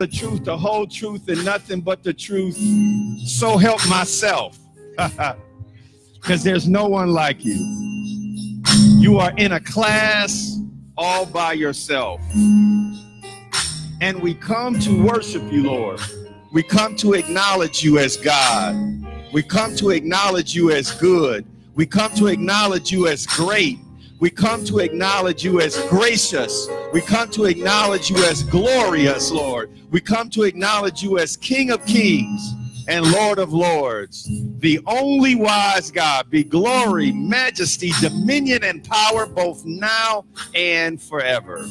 the truth, the whole truth, and nothing but the truth. So help myself. Because there's no one like you. You are in a class all by yourself. And we come to worship you, Lord. We come to acknowledge you as God. We come to acknowledge you as good. We come to acknowledge you as great. We come to acknowledge you as gracious. We come to acknowledge you as glorious, Lord. We come to acknowledge you as King of kings and Lord of lords. The only wise God be glory, majesty, dominion, and power both now and forever.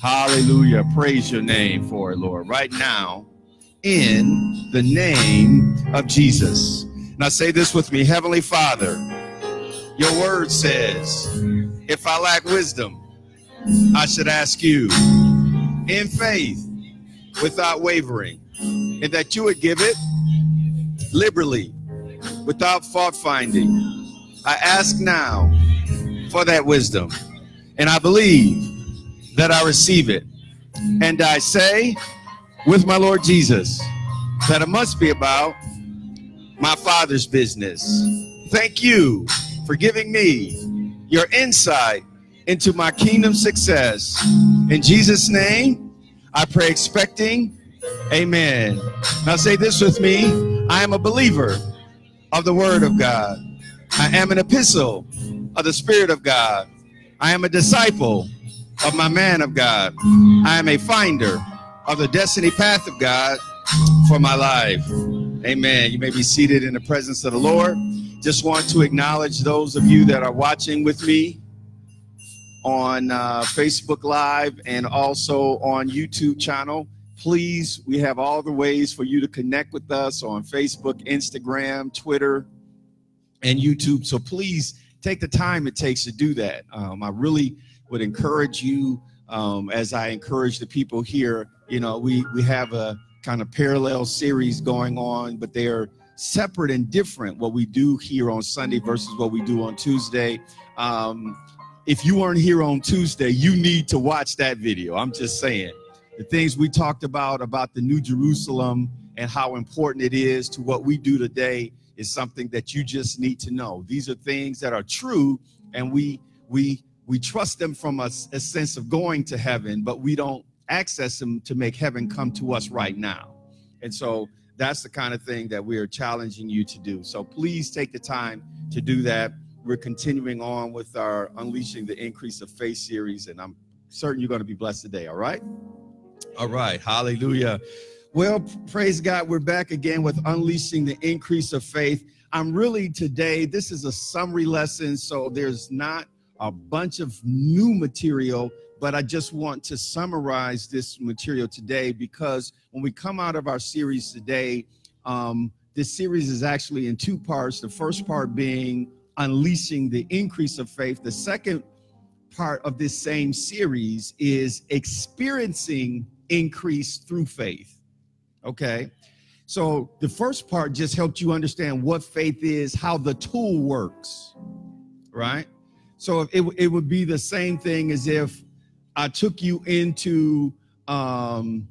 Hallelujah. Praise your name for it, Lord. Right now, in the name of Jesus. Now say this with me Heavenly Father, your word says, if I lack wisdom, I should ask you in faith without wavering, and that you would give it liberally without fault finding. I ask now for that wisdom, and I believe that I receive it. And I say with my Lord Jesus that it must be about my Father's business. Thank you for giving me your insight into my kingdom success. In Jesus' name, I pray expecting. Amen. Now say this with me I am a believer of the Word of God, I am an epistle of the Spirit of God, I am a disciple of my man of God, I am a finder of the destiny path of God for my life. Amen. You may be seated in the presence of the Lord. Just want to acknowledge those of you that are watching with me on uh, Facebook Live and also on YouTube channel. Please, we have all the ways for you to connect with us on Facebook, Instagram, Twitter, and YouTube. So please take the time it takes to do that. Um, I really would encourage you, um, as I encourage the people here. You know, we we have a kind of parallel series going on, but they are separate and different. What we do here on Sunday versus what we do on Tuesday. Um, if you weren't here on Tuesday, you need to watch that video. I'm just saying the things we talked about about the New Jerusalem and how important it is to what we do today is something that you just need to know. These are things that are true, and we we we trust them from a, a sense of going to heaven, but we don't access them to make heaven come to us right now. And so that's the kind of thing that we are challenging you to do. So please take the time to do that. We're continuing on with our Unleashing the Increase of Faith series, and I'm certain you're going to be blessed today. All right. All right. Hallelujah. Well, praise God. We're back again with Unleashing the Increase of Faith. I'm really today, this is a summary lesson, so there's not a bunch of new material, but I just want to summarize this material today because when we come out of our series today, um, this series is actually in two parts. The first part being Unleashing the Increase of Faith. The second part of this same series is Experiencing Increase through Faith. Okay. So the first part just helped you understand what faith is, how the tool works, right? So it, it would be the same thing as if I took you into um,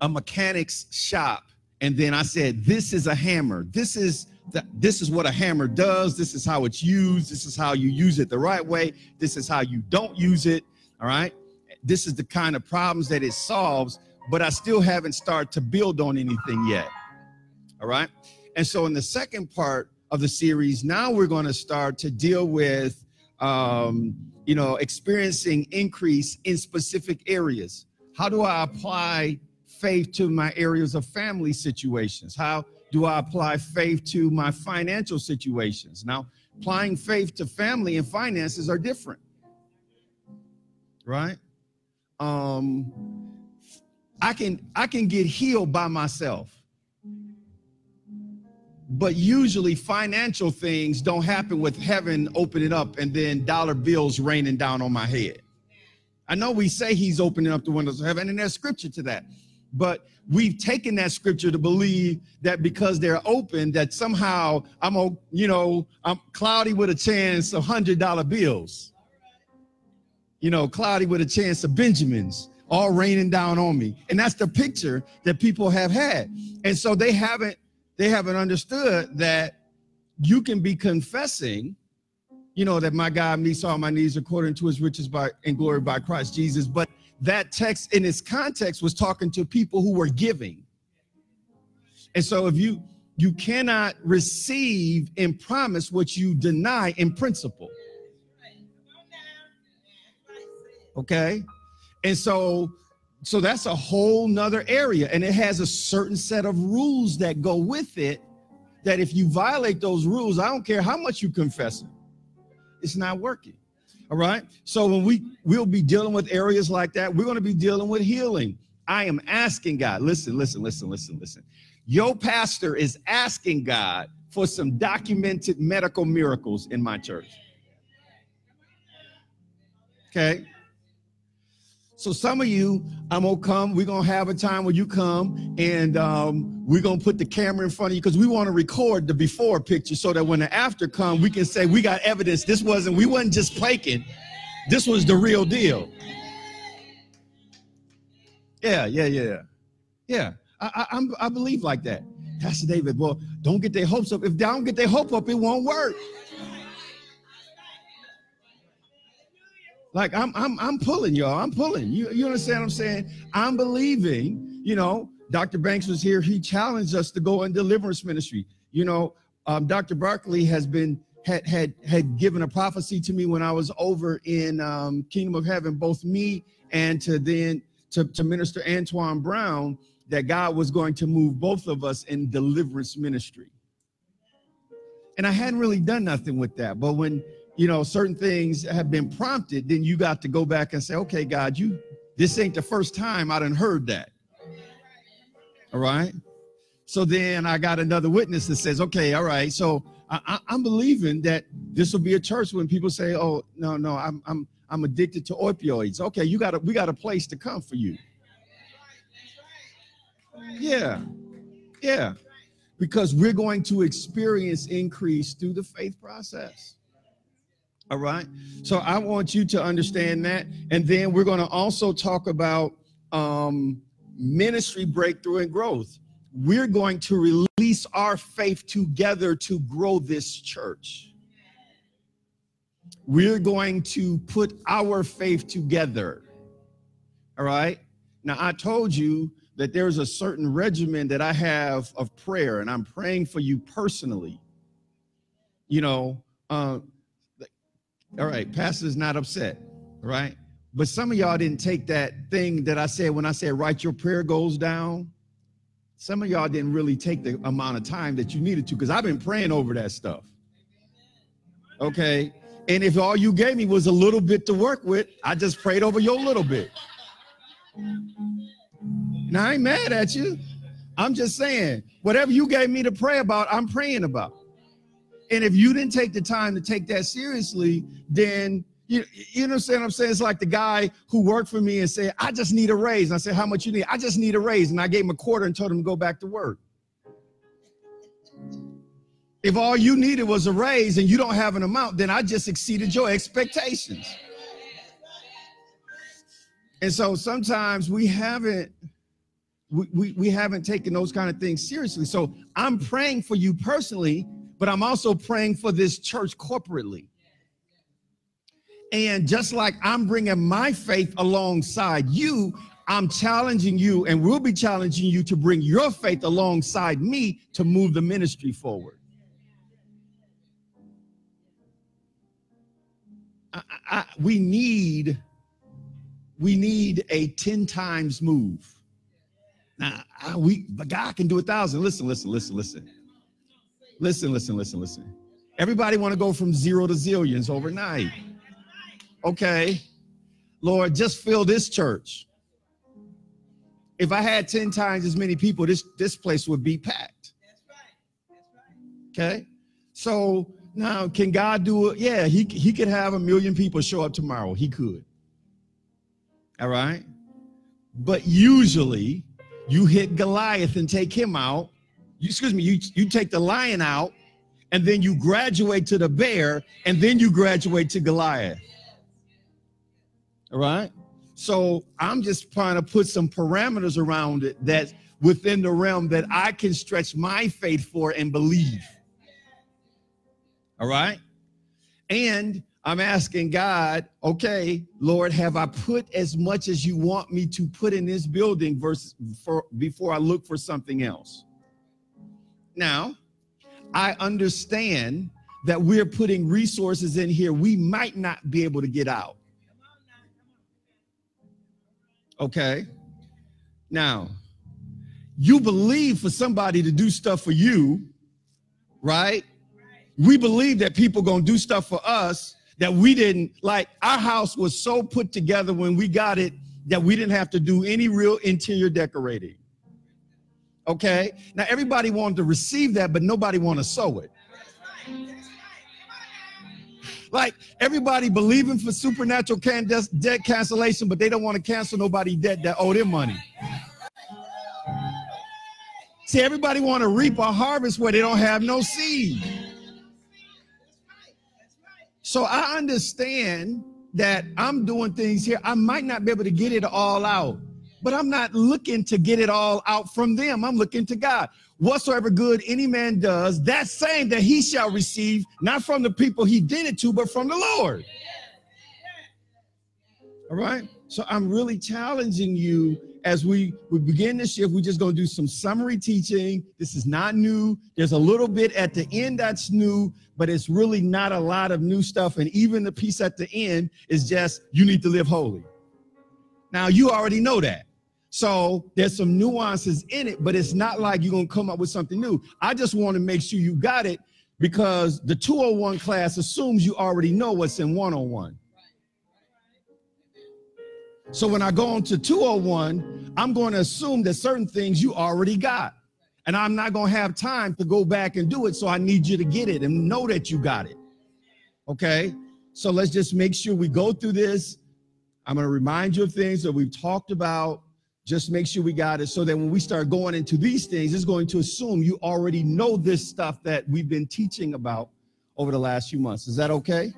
a mechanic's shop and then I said, "This is a hammer. This is the, this is what a hammer does. This is how it's used. This is how you use it the right way. This is how you don't use it. All right. This is the kind of problems that it solves." but I still haven't started to build on anything yet. All right. And so in the second part of the series, now we're going to start to deal with, um, you know, experiencing increase in specific areas. How do I apply faith to my areas of family situations? How do I apply faith to my financial situations? Now, applying faith to family and finances are different, right? Um, I can I can get healed by myself. But usually financial things don't happen with heaven opening up and then dollar bills raining down on my head. I know we say he's opening up the windows of heaven and there's scripture to that. But we've taken that scripture to believe that because they're open that somehow I'm a, you know, I'm cloudy with a chance of $100 bills. You know, cloudy with a chance of Benjamins all raining down on me. And that's the picture that people have had. And so they haven't they haven't understood that you can be confessing, you know, that my God meets all my needs according to his riches by and glory by Christ Jesus. But that text in its context was talking to people who were giving. And so if you you cannot receive and promise what you deny in principle. Okay. And so so that's a whole nother area and it has a certain set of rules that go with it that if you violate those rules i don't care how much you confess it it's not working all right? So when we we'll be dealing with areas like that we're going to be dealing with healing. I am asking god listen listen listen listen listen. Your pastor is asking god for some documented medical miracles in my church. Okay so some of you, I'm gonna come. We're gonna have a time where you come, and um, we're gonna put the camera in front of you because we want to record the before picture so that when the after come, we can say we got evidence. This wasn't we wasn't just faking. This was the real deal. Yeah, yeah, yeah, yeah. I, I, I believe like that. Pastor David, well, don't get their hopes up. If they don't get their hope up, it won't work. Like I'm I'm I'm pulling y'all. I'm pulling. You you understand what I'm saying? I'm believing, you know, Dr. Banks was here. He challenged us to go in deliverance ministry. You know, um, Dr. Barkley has been had had had given a prophecy to me when I was over in um, Kingdom of Heaven, both me and to then to, to Minister Antoine Brown, that God was going to move both of us in deliverance ministry. And I hadn't really done nothing with that. But when you know, certain things have been prompted, then you got to go back and say, okay, God, you this ain't the first time I done heard that. All right. So then I got another witness that says, okay, all right. So I, am believing that this will be a church when people say, oh, no, no, I'm I'm I'm addicted to opioids. Okay, you got a we got a place to come for you. Yeah. Yeah. Because we're going to experience increase through the faith process. All right. So I want you to understand that. And then we're going to also talk about um, ministry breakthrough and growth. We're going to release our faith together to grow this church. We're going to put our faith together. All right. Now, I told you that there's a certain regimen that I have of prayer, and I'm praying for you personally. You know, uh, all right, pastor's not upset, right? But some of y'all didn't take that thing that I said when I said write your prayer goals down. Some of y'all didn't really take the amount of time that you needed to because I've been praying over that stuff. Okay. And if all you gave me was a little bit to work with, I just prayed over your little bit. Now I ain't mad at you. I'm just saying, whatever you gave me to pray about, I'm praying about. And if you didn't take the time to take that seriously, then you, you understand what I'm saying? It's like the guy who worked for me and said, I just need a raise. And I said, How much you need? I just need a raise. And I gave him a quarter and told him to go back to work. If all you needed was a raise and you don't have an amount, then I just exceeded your expectations. And so sometimes we haven't we, we, we haven't taken those kind of things seriously. So I'm praying for you personally but I'm also praying for this church corporately. And just like I'm bringing my faith alongside you, I'm challenging you and we'll be challenging you to bring your faith alongside me to move the ministry forward. I, I, we need we need a 10 times move. Now, I, we but God can do a thousand. Listen, listen, listen, listen. Listen, listen, listen, listen. Everybody want to go from zero to zillions overnight. Okay. Lord, just fill this church. If I had 10 times as many people, this, this place would be packed. Okay. So now can God do it? Yeah, he, he could have a million people show up tomorrow. He could. All right. But usually you hit Goliath and take him out you, excuse me, you, you take the lion out and then you graduate to the bear and then you graduate to Goliath. All right. So I'm just trying to put some parameters around it that within the realm that I can stretch my faith for and believe. All right. And I'm asking God, okay, Lord, have I put as much as you want me to put in this building versus for, before I look for something else? Now, I understand that we're putting resources in here we might not be able to get out. Okay. Now, you believe for somebody to do stuff for you, right? We believe that people going to do stuff for us that we didn't like. Our house was so put together when we got it that we didn't have to do any real interior decorating. Okay. Now everybody wanted to receive that, but nobody want to sow it. Like everybody believing for supernatural can- debt cancellation, but they don't want to cancel nobody debt that owe them money. See, everybody want to reap a harvest where they don't have no seed. So I understand that I'm doing things here. I might not be able to get it all out, but I'm not looking to get it all out from them. I'm looking to God. Whatsoever good any man does, that same that he shall receive, not from the people he did it to, but from the Lord. All right. So I'm really challenging you as we, we begin this shift, we're just going to do some summary teaching. This is not new. There's a little bit at the end that's new, but it's really not a lot of new stuff. And even the piece at the end is just you need to live holy. Now, you already know that. So there's some nuances in it, but it's not like you're to come up with something new. I just want to make sure you got it because the 201 class assumes you already know what's in 101. So when I go on to 201, I'm going to assume that certain things you already got. And I'm not going to have time to go back and do it. So I need you to get it and know that you got it. Okay. So let's just make sure we go through this. I'm going to remind you of things that we've talked about. Just make sure we got it so that when we start going into these things, it's going to assume you already know this stuff that we've been teaching about over the last few months. Is that okay?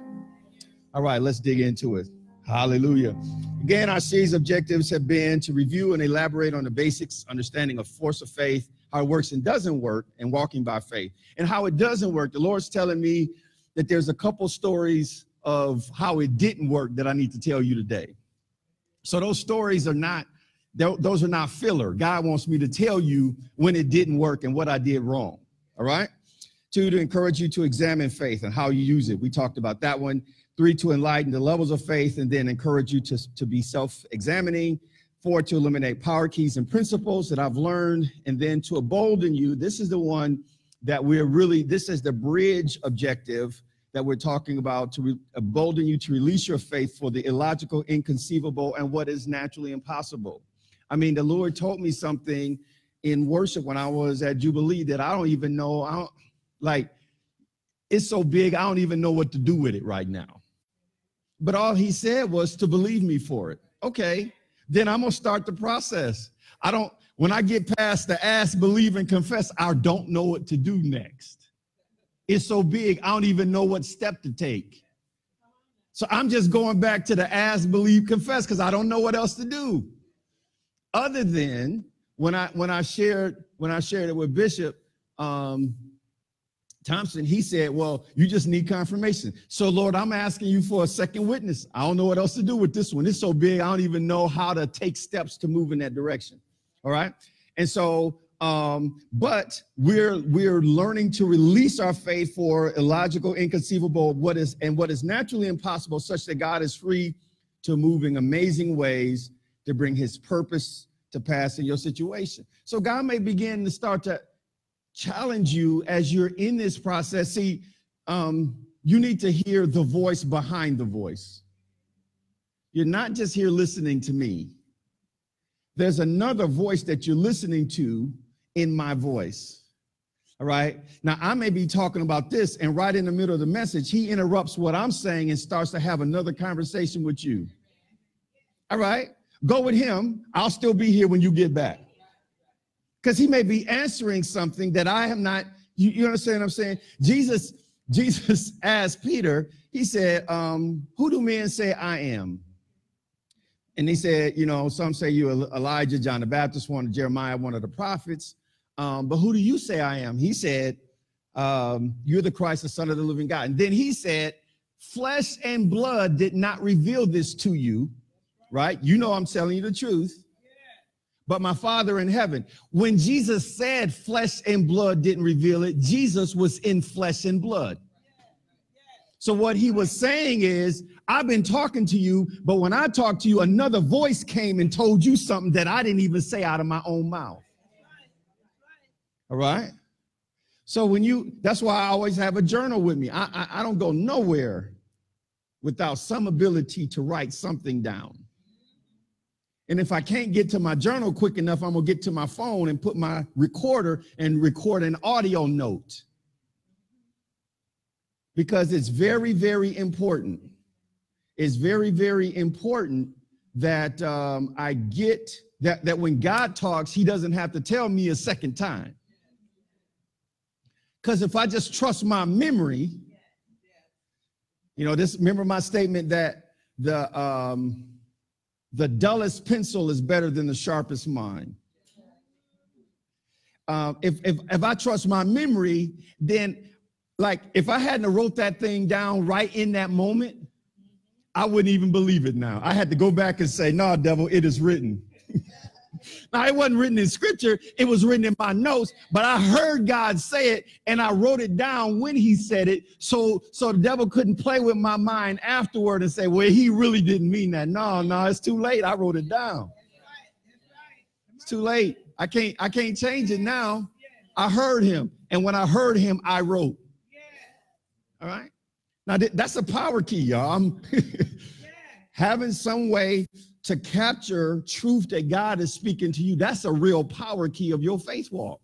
All right, let's dig into it. Hallelujah. Again, our series objectives have been to review and elaborate on the basics, understanding of force of faith, how it works and doesn't work, and walking by faith. And how it doesn't work, the Lord's telling me that there's a couple stories of how it didn't work that I need to tell you today. So those stories are not those are not filler. God wants me to tell you when it didn't work and what I did wrong. All right? Two, to encourage you to examine faith and how you use it. We talked about that one. Three, to enlighten the levels of faith and then encourage you to, to be self examining. Four, to eliminate power keys and principles that I've learned. And then to embolden you. This is the one that we're really, this is the bridge objective that we're talking about to re- embolden you to release your faith for the illogical, inconceivable, and what is naturally impossible. I mean, the Lord told me something in worship when I was at Jubilee that I don't even know. I don't like it's so big, I don't even know what to do with it right now. But all he said was to believe me for it. Okay, then I'm gonna start the process. I don't, when I get past the ask, believe, and confess, I don't know what to do next. It's so big, I don't even know what step to take. So I'm just going back to the ask, believe, confess, because I don't know what else to do. Other than when I when I shared when I shared it with Bishop, um, Thompson, he said, Well, you just need confirmation. So, Lord, I'm asking you for a second witness. I don't know what else to do with this one. It's so big, I don't even know how to take steps to move in that direction. All right. And so, um, but we're we're learning to release our faith for illogical, inconceivable, what is and what is naturally impossible, such that God is free to move in amazing ways to bring his purpose to pass in your situation. So God may begin to start to challenge you as you're in this process. See, um, you need to hear the voice behind the voice. You're not just here listening to me. There's another voice that you're listening to in my voice. All right. Now, I may be talking about this, and right in the middle of the message, he interrupts what I'm saying and starts to have another conversation with you. All right. Go with him. I'll still be here when you get back because he may be answering something that I am not. You, you understand what I'm saying? Jesus, Jesus asked Peter, he said, um, Who do men say I am? and he said, you know, some say you Elijah, John the Baptist, one Jeremiah, one of the prophets. Um, but who do you say I am? He said, um, You're the Christ, the Son of the living God. And then he said, Flesh and blood did not reveal this to you, right? You know I'm telling you the truth. But my Father in heaven. When Jesus said flesh and blood didn't reveal it, Jesus was in flesh and blood. So what he was saying is, I've been talking to you, but when I talked to you, another voice came and told you something that I didn't even say out of my own mouth. All right. So when you, that's why I always have a journal with me. I, I, I don't go nowhere without some ability to write something down. And if I can't get to my journal quick enough, I'm gonna get to my phone and put my recorder and record an audio note. Because it's very, very important. It's very, very important that um, I get that, that when God talks, he doesn't have to tell me a second time. Because if I just trust my memory, you know, this remember my statement that the um, the dullest pencil is better than the sharpest mind. Uh, if, if if I trust my memory, then like if I hadn't wrote that thing down right in that moment, I wouldn't even believe it now. I had to go back and say, "No, devil, it is written." Now, it wasn't written in scripture, it was written in my notes, but I heard God say it and I wrote it down when he said it. So, so the devil couldn't play with my mind afterward and say, well, he really didn't mean that. No, no, it's too late. I wrote it down. It's too late. I can't, I can't change it now. I heard him. And when I heard him, I wrote. All right. Now that's a power key, y'all. I'm having some way to capture truth that God is speaking to you, that's a real power key of your faith walk.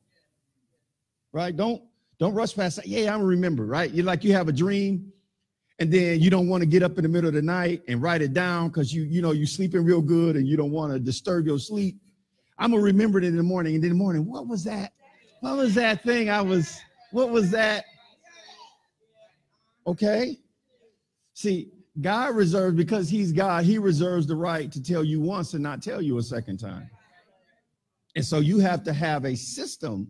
Right? Don't don't rush past that. Yeah, I remember, right? You're like you have a dream, and then you don't want to get up in the middle of the night and write it down because you you know you're sleeping real good and you don't want to disturb your sleep. I'm gonna remember it in the morning, and in the morning, what was that? What was that thing I was? What was that? Okay. See, God reserves, because he's God, he reserves the right to tell you once and not tell you a second time. And so you have to have a system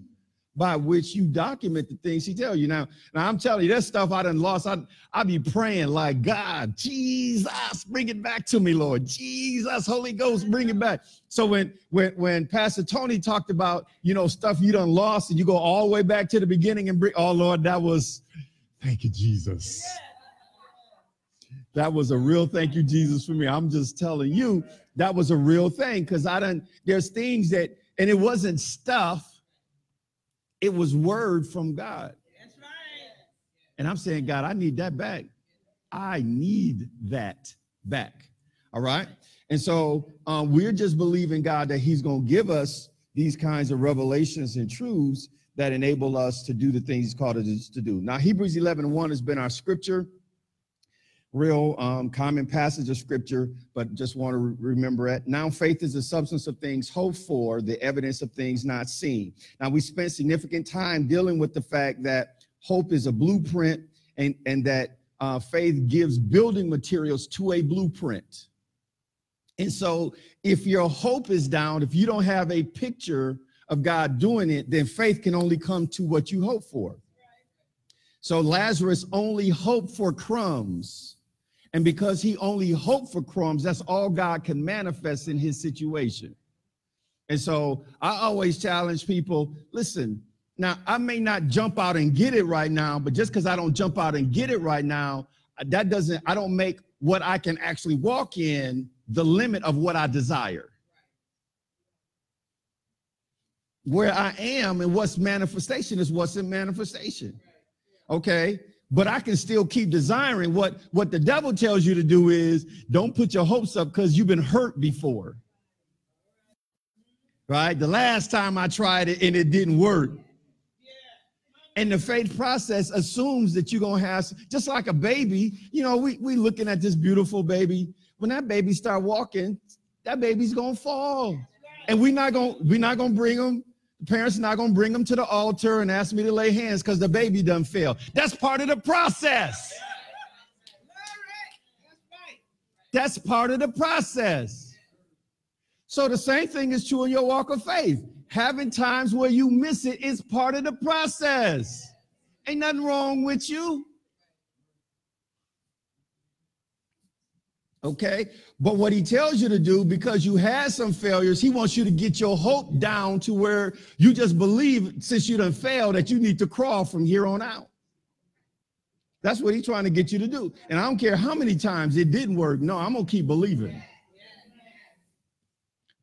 by which you document the things he tell you. Now, now I'm telling you, that stuff I done lost. I I be praying like God, Jesus, bring it back to me, Lord. Jesus, Holy Ghost, bring it back. So when when when Pastor Tony talked about you know stuff you done lost, and you go all the way back to the beginning and bring, oh Lord, that was thank you, Jesus. Yeah. That was a real thank you, Jesus, for me. I'm just telling you, that was a real thing because I don't, there's things that, and it wasn't stuff, it was word from God. That's right. And I'm saying, God, I need that back. I need that back. All right. And so um, we're just believing God that He's going to give us these kinds of revelations and truths that enable us to do the things He's called us to do. Now, Hebrews 11 1 has been our scripture real um, common passage of scripture, but just want to re- remember it. Now, faith is the substance of things hoped for, the evidence of things not seen. Now, we spent significant time dealing with the fact that hope is a blueprint and, and that uh, faith gives building materials to a blueprint. And so, if your hope is down, if you don't have a picture of God doing it, then faith can only come to what you hope for. So Lazarus only hoped for crumbs and because he only hoped for crumbs, that's all God can manifest in his situation. And so I always challenge people listen, now I may not jump out and get it right now, but just because I don't jump out and get it right now, that doesn't, I don't make what I can actually walk in the limit of what I desire. Where I am and what's manifestation is what's in manifestation. Okay. But I can still keep desiring what, what the devil tells you to do is don't put your hopes up because you've been hurt before. Right? The last time I tried it and it didn't work. And the faith process assumes that you're gonna have just like a baby, you know, we we looking at this beautiful baby. When that baby start walking, that baby's gonna fall. And we're not gonna we're not gonna bring them the parents are not going to bring them to the altar and ask me to lay hands because the baby done fail. That's part of the process. That's part of the process. So the same thing is true in your walk of faith. Having times where you miss it is part of the process. Ain't nothing wrong with you. Okay. But what he tells you to do, because you had some failures, he wants you to get your hope down to where you just believe, since you done failed, that you need to crawl from here on out. That's what he's trying to get you to do. And I don't care how many times it didn't work. No, I'm going to keep believing.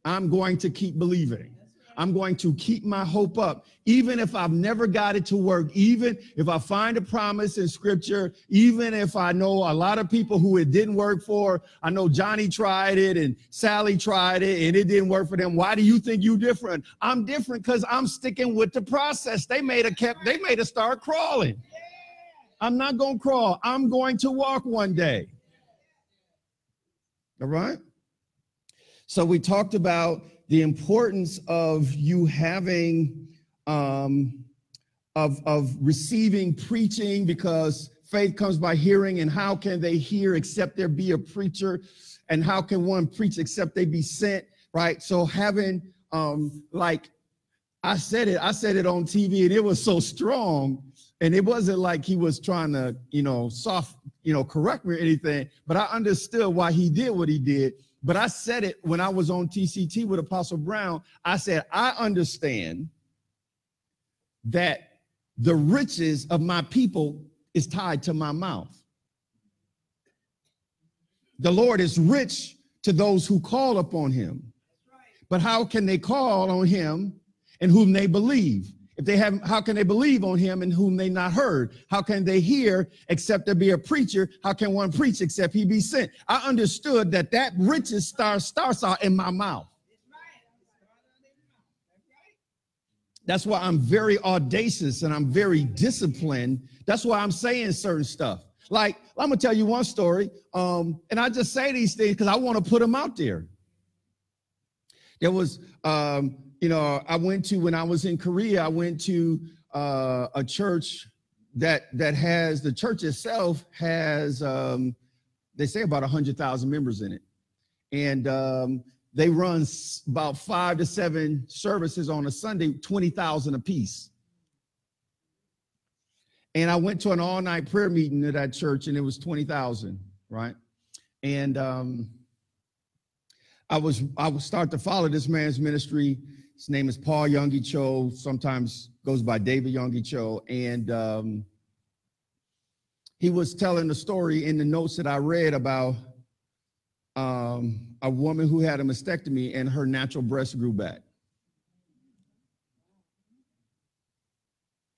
I'm going to keep believing. I'm going to keep my hope up, even if I've never got it to work, even if I find a promise in scripture, even if I know a lot of people who it didn't work for. I know Johnny tried it and Sally tried it and it didn't work for them. Why do you think you're different? I'm different because I'm sticking with the process. They made a kept, they made a start crawling. I'm not going to crawl. I'm going to walk one day. All right. So we talked about the importance of you having um, of of receiving preaching because faith comes by hearing and how can they hear except there be a preacher? And how can one preach except they be sent right? So having um like i said it i said it on tv and it was so strong and it wasn't like he was trying to you know soft you know correct me or anything but i understood why he did what he did but I said it when I was on TCT with Apostle Brown. I said, I understand that the riches of my people is tied to my mouth. The Lord is rich to those who call upon him. But how can they call on him in whom they believe? If they have, how can they believe on him in whom they not heard? How can they hear except there be a preacher? How can one preach except he be sent? I understood that that riches star starts out in my mouth. That's why I'm very audacious and I'm very disciplined. That's why I'm saying certain stuff. Like, I'm gonna tell you one story. Um, and I just say these things because I want to put them out there. There was um, you know, I went to when I was in Korea, I went to uh, a church that that has the church itself has um, they say about hundred thousand members in it, and um, they run about five to seven services on a Sunday, twenty thousand apiece. And I went to an all-night prayer meeting at that church, and it was twenty thousand, right? And um, I was I would start to follow this man's ministry his name is Paul Yonggi Cho, sometimes goes by David Yonggi Cho. And um, he was telling the story in the notes that I read about um, a woman who had a mastectomy and her natural breast grew back.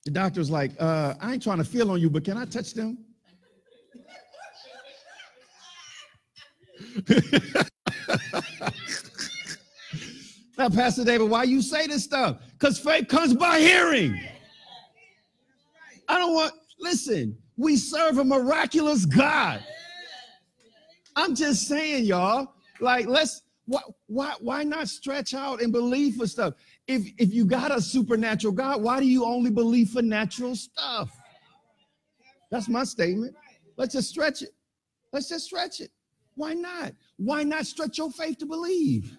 The doctor's like, uh, I ain't trying to feel on you, but can I touch them? Now, Pastor David, why you say this stuff? Because faith comes by hearing. I don't want, listen, we serve a miraculous God. I'm just saying, y'all, like, let's, why, why, why not stretch out and believe for stuff? If, if you got a supernatural God, why do you only believe for natural stuff? That's my statement. Let's just stretch it. Let's just stretch it. Why not? Why not stretch your faith to believe?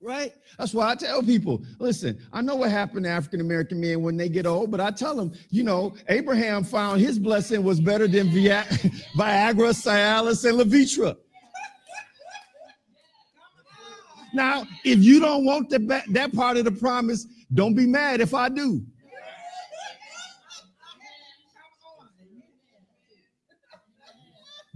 Right? That's why I tell people, listen, I know what happened to African American men when they get old, but I tell them, you know, Abraham found his blessing was better than Viagra, Cialis, and Levitra. Now, if you don't want the, that part of the promise, don't be mad if I do.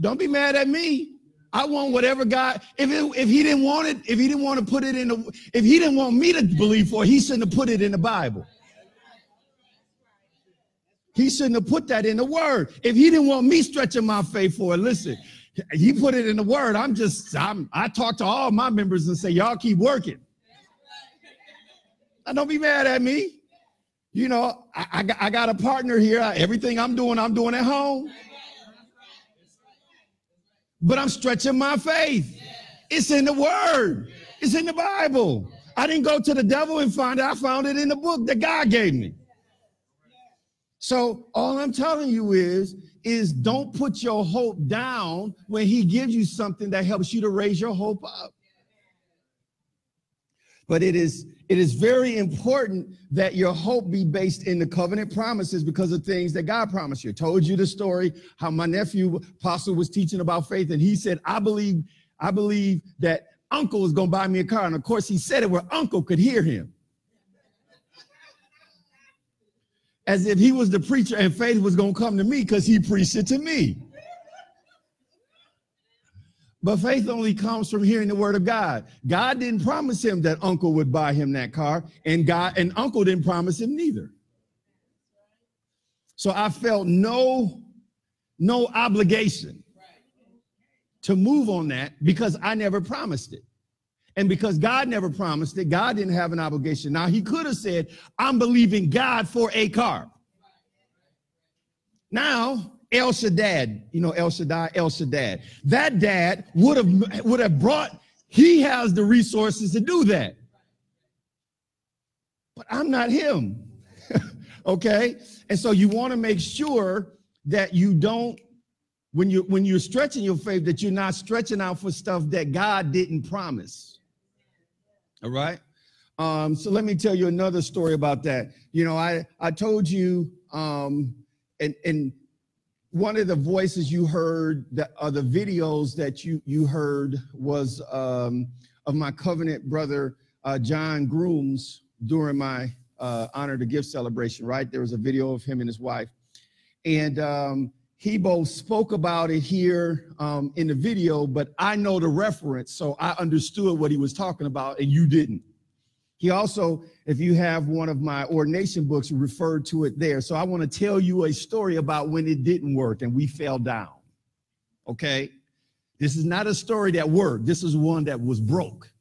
Don't be mad at me. I want whatever God. If it, if he didn't want it, if he didn't want to put it in the, if he didn't want me to believe for it, he shouldn't have put it in the Bible. He shouldn't have put that in the Word. If he didn't want me stretching my faith for it, listen, he put it in the Word. I'm just, I'm, I talk to all my members and say, y'all keep working. I don't be mad at me. You know, I, I, I got a partner here. Everything I'm doing, I'm doing at home but I'm stretching my faith. It's in the word. It's in the Bible. I didn't go to the devil and find it. I found it in the book that God gave me. So all I'm telling you is, is don't put your hope down when he gives you something that helps you to raise your hope up. But it is it is very important that your hope be based in the covenant promises because of things that God promised you. I told you the story how my nephew apostle was teaching about faith, and he said, "I believe, I believe that uncle is going to buy me a car." And of course, he said it where uncle could hear him, as if he was the preacher and faith was going to come to me because he preached it to me. But faith only comes from hearing the word of God. God didn't promise him that uncle would buy him that car, and God and uncle didn't promise him neither. So I felt no no obligation to move on that because I never promised it. And because God never promised it, God didn't have an obligation. Now he could have said, "I'm believing God for a car." Now El Shaddad, you know El Shaddai, El Shaddad. That dad would have would have brought. He has the resources to do that, but I'm not him. okay, and so you want to make sure that you don't when you when you're stretching your faith that you're not stretching out for stuff that God didn't promise. All right. Um, so let me tell you another story about that. You know, I I told you um, and and one of the voices you heard that are the videos that you you heard was um, of my covenant brother uh, John Grooms during my uh, honor to give celebration. Right, there was a video of him and his wife, and um, he both spoke about it here um, in the video, but I know the reference, so I understood what he was talking about, and you didn't. He also, if you have one of my ordination books, refer to it there. So I want to tell you a story about when it didn't work and we fell down. Okay? This is not a story that worked. This is one that was broke.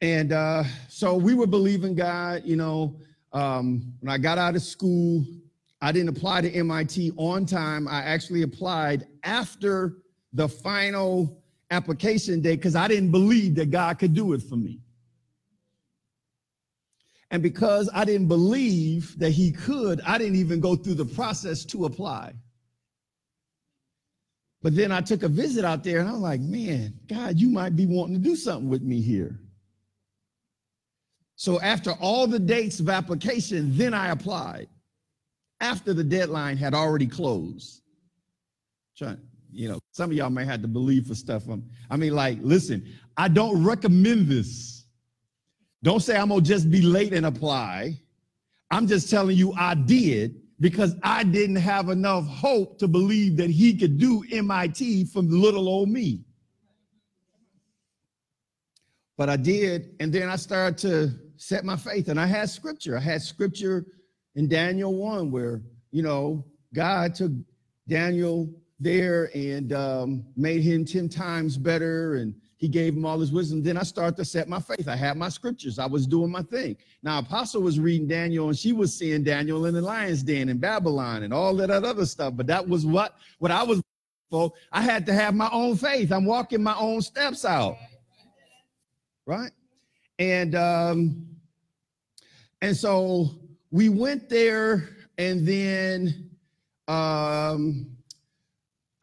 And uh, so we were believing God, you know, um, when I got out of school, I didn't apply to MIT on time. I actually applied after the final application day because I didn't believe that God could do it for me. And because I didn't believe that he could, I didn't even go through the process to apply. But then I took a visit out there and I'm like, man, God, you might be wanting to do something with me here. So after all the dates of application, then I applied after the deadline had already closed. Trying, you know, some of y'all may have to believe for stuff. I mean, like, listen, I don't recommend this. Don't say I'm gonna just be late and apply. I'm just telling you I did because I didn't have enough hope to believe that he could do MIT from little old me. But I did, and then I started to set my faith, and I had scripture. I had scripture in Daniel 1 where, you know, God took Daniel there and um, made him 10 times better and he gave him all his wisdom. Then I started to set my faith. I had my scriptures. I was doing my thing. Now, Apostle was reading Daniel, and she was seeing Daniel in the lion's den in Babylon and all that other stuff. But that was what what I was for. I had to have my own faith. I'm walking my own steps out, right? And um, and so we went there, and then um,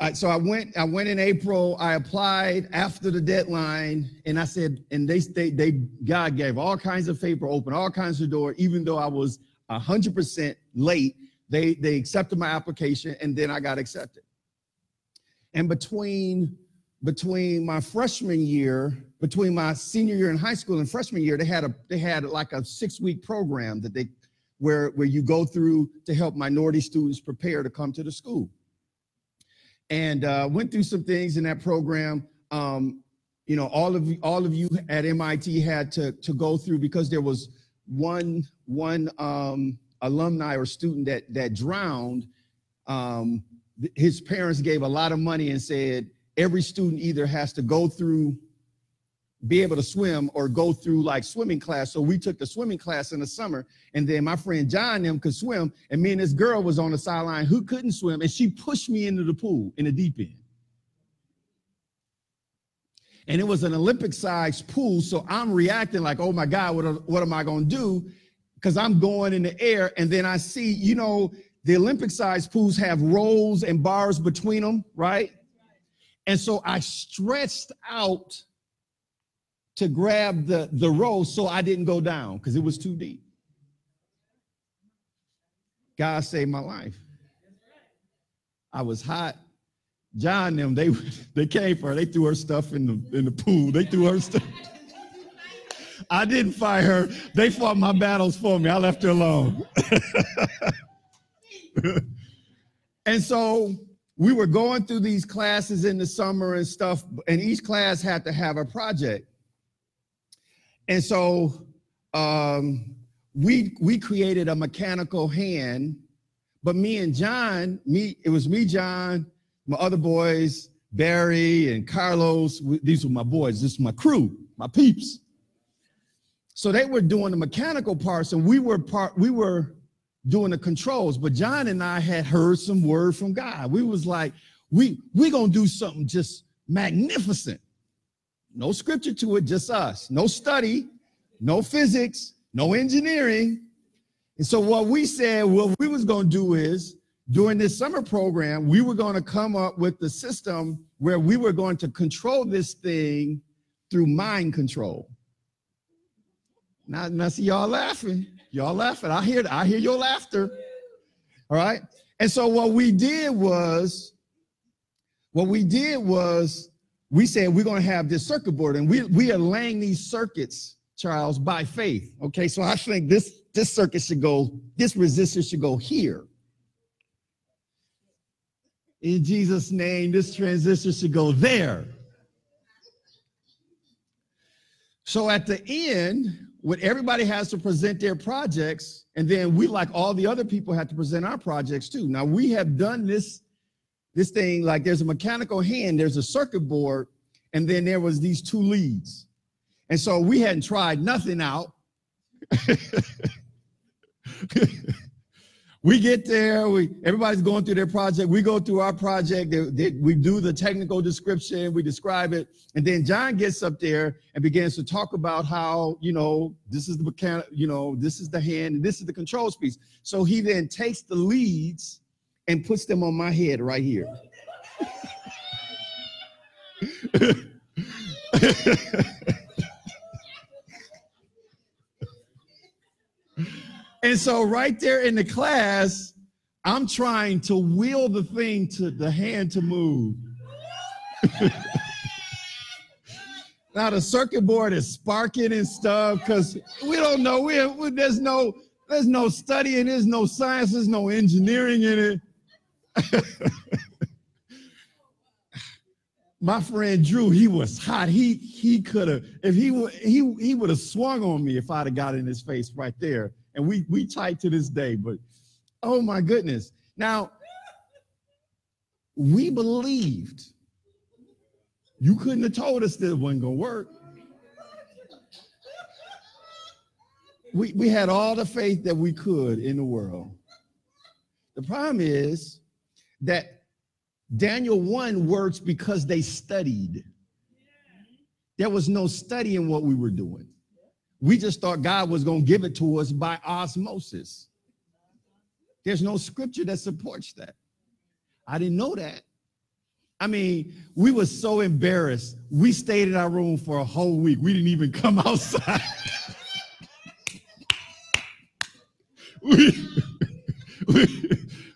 I, so I went. I went in April. I applied after the deadline, and I said, and they they, they God gave all kinds of favor, opened all kinds of door, even though I was hundred percent late. They they accepted my application, and then I got accepted. And between between my freshman year, between my senior year in high school and freshman year, they had a they had like a six week program that they where where you go through to help minority students prepare to come to the school and uh, went through some things in that program. Um, you know, all of all of you at MIT had to to go through because there was one one um, alumni or student that that drowned. Um, his parents gave a lot of money and said every student either has to go through be able to swim or go through like swimming class. So we took the swimming class in the summer, and then my friend John them could swim, and me and this girl was on the sideline who couldn't swim, and she pushed me into the pool in the deep end. And it was an Olympic sized pool, so I'm reacting like, oh my God, what, what am I gonna do? Because I'm going in the air, and then I see, you know, the Olympic sized pools have rolls and bars between them, right? And so I stretched out to grab the, the row so I didn't go down because it was too deep. God saved my life. I was hot. John them, they they came for her. They threw her stuff in the in the pool. They threw her stuff. I didn't fight her. They fought my battles for me. I left her alone. and so we were going through these classes in the summer and stuff, and each class had to have a project. And so um, we we created a mechanical hand, but me and John, me it was me, John, my other boys, Barry and Carlos. These were my boys. This is my crew, my peeps. So they were doing the mechanical parts, and we were part. We were doing the controls. But John and I had heard some word from God. We was like, we we gonna do something just magnificent. No scripture to it, just us. No study, no physics, no engineering. And so what we said, what we was gonna do is during this summer program, we were going to come up with the system where we were going to control this thing through mind control. Now, now see y'all laughing. Y'all laughing. I hear I hear your laughter. All right. And so what we did was, what we did was we said we're going to have this circuit board and we, we are laying these circuits, Charles, by faith. Okay. So I think this this circuit should go, this resistor should go here. In Jesus' name, this transistor should go there. So at the end, when everybody has to present their projects, and then we, like all the other people, have to present our projects too. Now we have done this, this thing like there's a mechanical hand, there's a circuit board, and then there was these two leads. And so we hadn't tried nothing out. we get there we everybody's going through their project we go through our project they, they, we do the technical description we describe it and then john gets up there and begins to talk about how you know this is the mechanic you know this is the hand and this is the controls piece so he then takes the leads and puts them on my head right here And so right there in the class, I'm trying to wheel the thing to the hand to move. now the circuit board is sparking and stuff because we don't know. We, we, there's no there's no studying. There's no science. There's no engineering in it. My friend Drew, he was hot. He he could have if he would he he would have swung on me if I'd have got in his face right there and we we tight to this day. But oh my goodness! Now we believed. You couldn't have told us that it wasn't gonna work. We we had all the faith that we could in the world. The problem is that Daniel 1 works because they studied. There was no study in what we were doing. We just thought God was going to give it to us by osmosis. There's no scripture that supports that. I didn't know that. I mean, we were so embarrassed. We stayed in our room for a whole week. We didn't even come outside. we, we,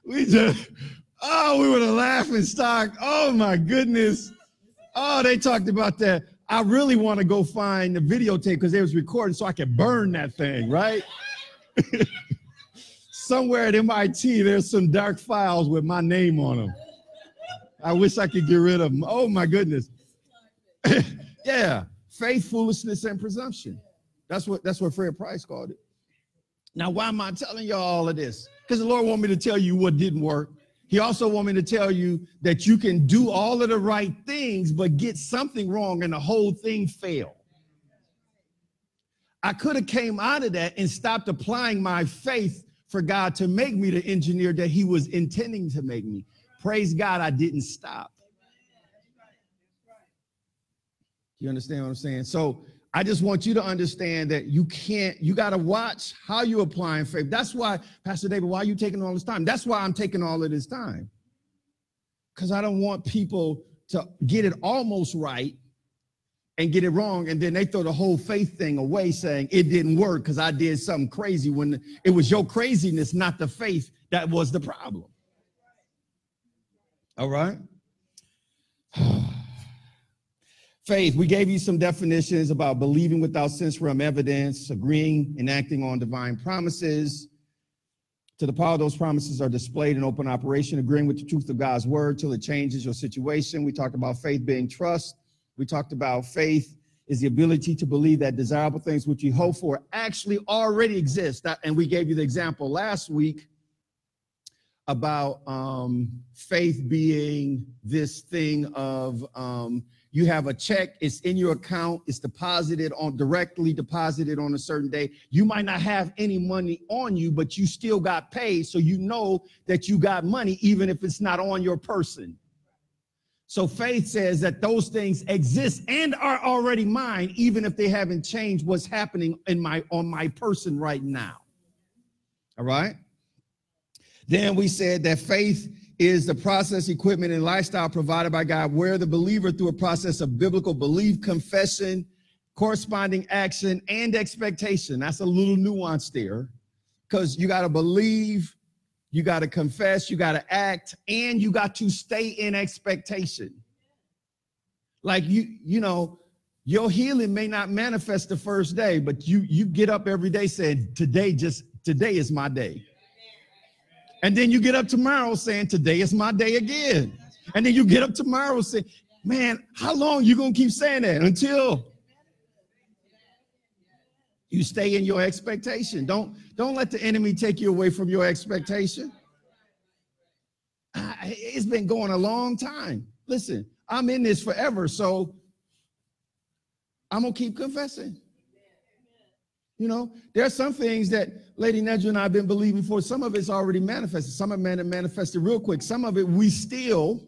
we just, oh, we were the laughing stock. Oh my goodness. Oh, they talked about that. I really want to go find the videotape because it was recording so I can burn that thing, right? Somewhere at MIT, there's some dark files with my name on them. I wish I could get rid of them. Oh my goodness. yeah, faith, foolishness, and presumption. That's what that's what Fred Price called it. Now, why am I telling you all of this? Because the Lord want me to tell you what didn't work he also want me to tell you that you can do all of the right things, but get something wrong and the whole thing fail. I could have came out of that and stopped applying my faith for God to make me the engineer that he was intending to make me. Praise God, I didn't stop. You understand what I'm saying? So I just want you to understand that you can't, you got to watch how you applying faith. That's why, Pastor David, why are you taking all this time? That's why I'm taking all of this time. Because I don't want people to get it almost right and get it wrong. And then they throw the whole faith thing away saying it didn't work because I did something crazy when it was your craziness, not the faith that was the problem. All right. Faith, we gave you some definitions about believing without sense realm evidence, agreeing and acting on divine promises. To the power those promises are displayed in open operation, agreeing with the truth of God's word till it changes your situation. We talked about faith being trust. We talked about faith is the ability to believe that desirable things which you hope for actually already exist. And we gave you the example last week about um, faith being this thing of um, you have a check, it's in your account, it's deposited on directly deposited on a certain day. You might not have any money on you, but you still got paid. So you know that you got money, even if it's not on your person. So faith says that those things exist and are already mine, even if they haven't changed what's happening in my on my person right now. All right. Then we said that faith is the process, equipment, and lifestyle provided by God, where the believer, through a process of biblical belief, confession, corresponding action, and expectation. That's a little nuance there because you got to believe, you got to confess, you got to act, and you got to stay in expectation. Like you, you know, your healing may not manifest the first day, but you you get up every day saying, Today, just today is my day. And then you get up tomorrow saying, Today is my day again. And then you get up tomorrow saying, Man, how long you gonna keep saying that until you stay in your expectation? Don't don't let the enemy take you away from your expectation. It's been going a long time. Listen, I'm in this forever, so I'm gonna keep confessing. You know, there are some things that Lady Nedra and I have been believing for. Some of it's already manifested. Some of it manifested real quick. Some of it we still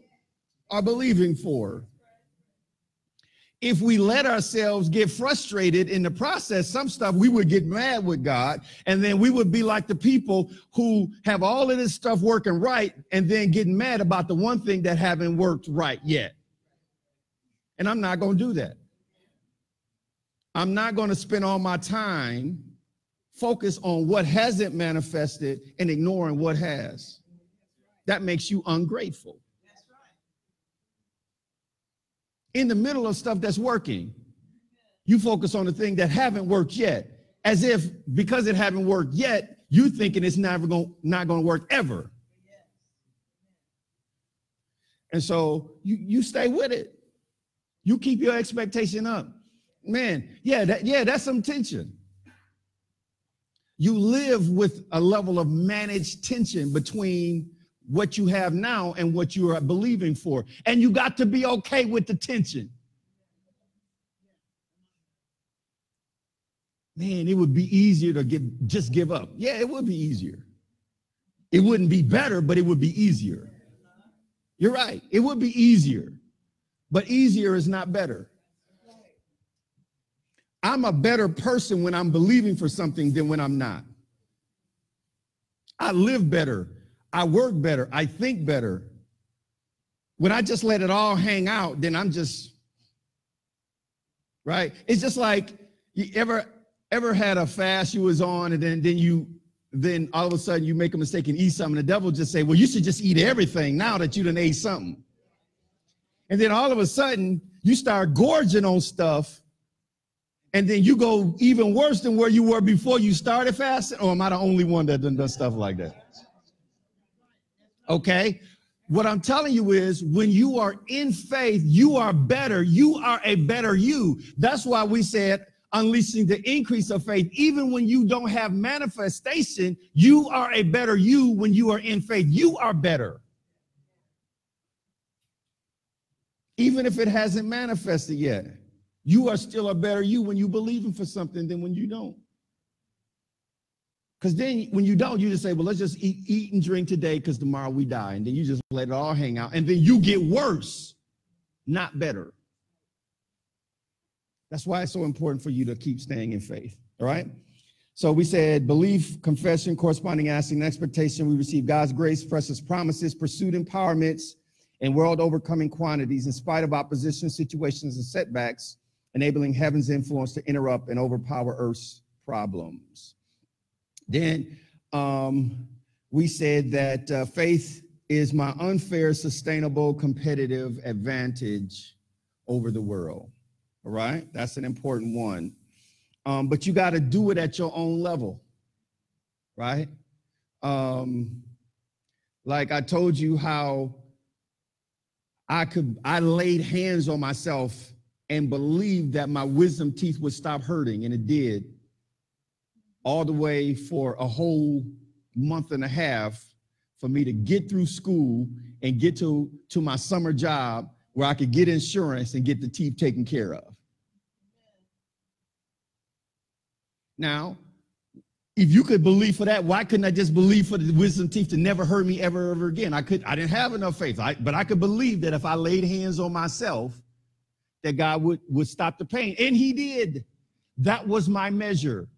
are believing for. If we let ourselves get frustrated in the process, some stuff we would get mad with God, and then we would be like the people who have all of this stuff working right, and then getting mad about the one thing that haven't worked right yet. And I'm not going to do that. I'm not going to spend all my time focused on what hasn't manifested and ignoring what has. That makes you ungrateful. In the middle of stuff that's working, you focus on the thing that haven't worked yet, as if because it haven't worked yet, you thinking it's never going not going to work ever. And so you you stay with it. You keep your expectation up man, yeah, that, yeah, that's some tension. You live with a level of managed tension between what you have now and what you are believing for. And you got to be okay with the tension. Man, it would be easier to give just give up. Yeah, it would be easier. It wouldn't be better, but it would be easier. You're right. It would be easier. But easier is not better. I'm a better person when I'm believing for something than when I'm not. I live better. I work better. I think better. When I just let it all hang out, then I'm just right. It's just like you ever ever had a fast you was on, and then then you then all of a sudden you make a mistake and eat something. The devil just say, "Well, you should just eat everything now that you done ate something." And then all of a sudden you start gorging on stuff and then you go even worse than where you were before you started fasting? Or am I the only one that done, done stuff like that? Okay. What I'm telling you is when you are in faith, you are better. You are a better you. That's why we said unleashing the increase of faith. Even when you don't have manifestation, you are a better you when you are in faith. You are better. Even if it hasn't manifested yet. You are still a better you when you believing for something than when you don't. Because then when you don't, you just say, well, let's just eat, eat and drink today because tomorrow we die. And then you just let it all hang out. And then you get worse, not better. That's why it's so important for you to keep staying in faith. All right. So we said belief, confession, corresponding asking, expectation. We receive God's grace, precious promises, pursued empowerments, and world overcoming quantities in spite of opposition, situations, and setbacks enabling heaven's influence to interrupt and overpower Earth's problems. Then um, we said that uh, faith is my unfair, sustainable, competitive advantage over the world. All right, that's an important one. Um, but you got to do it at your own level, right? Um, like I told you how I could, I laid hands on myself and believed that my wisdom teeth would stop hurting, and it did. All the way for a whole month and a half for me to get through school and get to, to my summer job where I could get insurance and get the teeth taken care of. Now, if you could believe for that, why couldn't I just believe for the wisdom teeth to never hurt me ever, ever again? I could, I didn't have enough faith, I, but I could believe that if I laid hands on myself, that God would, would stop the pain. And he did. That was my measure.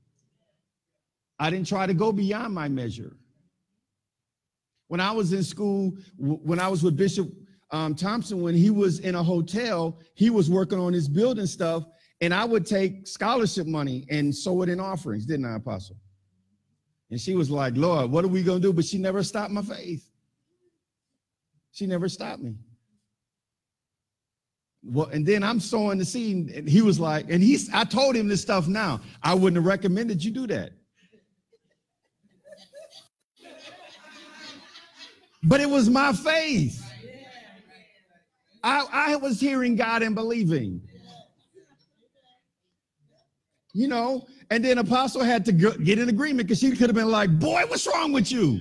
I didn't try to go beyond my measure. When I was in school, when I was with Bishop um, Thompson, when he was in a hotel, he was working on his building stuff, and I would take scholarship money and sow it in offerings, didn't I, Apostle? And she was like, Lord, what are we going to do? But she never stopped my faith. She never stopped me. Well, and then I'm sowing the seed, and he was like, and he's I told him this stuff now. I wouldn't have recommended you do that. But it was my faith. I, I was hearing God and believing. You know, and then Apostle had to get in agreement because she could have been like, Boy, what's wrong with you?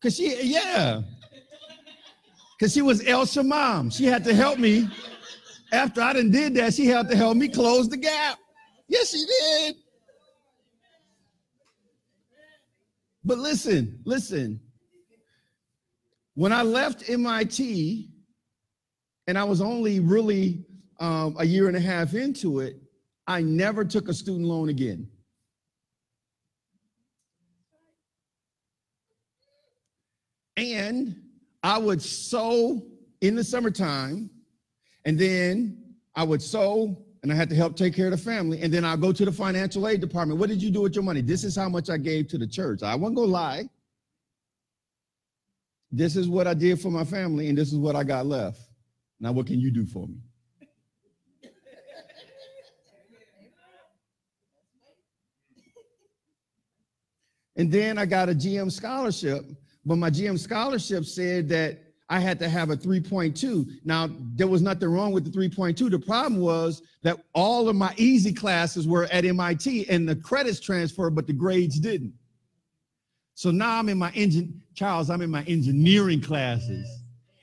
Because she, yeah. Because she was El Shamam. She had to help me. After I done did that, she had to help me close the gap. Yes, she did. But listen, listen. When I left MIT, and I was only really um, a year and a half into it, I never took a student loan again. And I would sow in the summertime, and then I would sow, and I had to help take care of the family. And then I'll go to the financial aid department. What did you do with your money? This is how much I gave to the church. I not go lie. This is what I did for my family, and this is what I got left. Now, what can you do for me? And then I got a GM scholarship, but my GM scholarship said that I had to have a 3.2. Now, there was nothing wrong with the 3.2. The problem was that all of my easy classes were at MIT and the credits transferred, but the grades didn't. So now I'm in my engine, Charles, I'm in my engineering classes.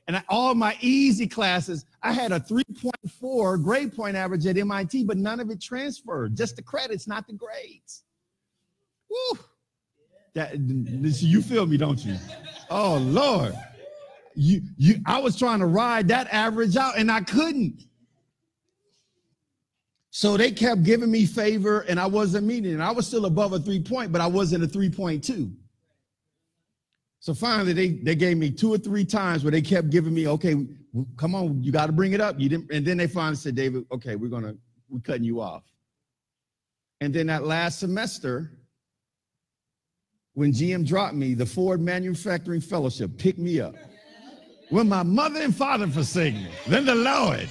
And I, all my easy classes, I had a 3.4 grade point average at MIT, but none of it transferred, just the credits, not the grades. Woo. That you feel me, don't you? Oh Lord. You you I was trying to ride that average out and I couldn't. So they kept giving me favor and I wasn't meeting it. I was still above a three point, but I wasn't a 3.2. So finally they, they gave me two or three times where they kept giving me, okay, come on, you got to bring it up. You didn't, and then they finally said, David, okay, we're gonna we're cutting you off. And then that last semester, when GM dropped me, the Ford Manufacturing Fellowship picked me up. When my mother and father forsake me, then the Lord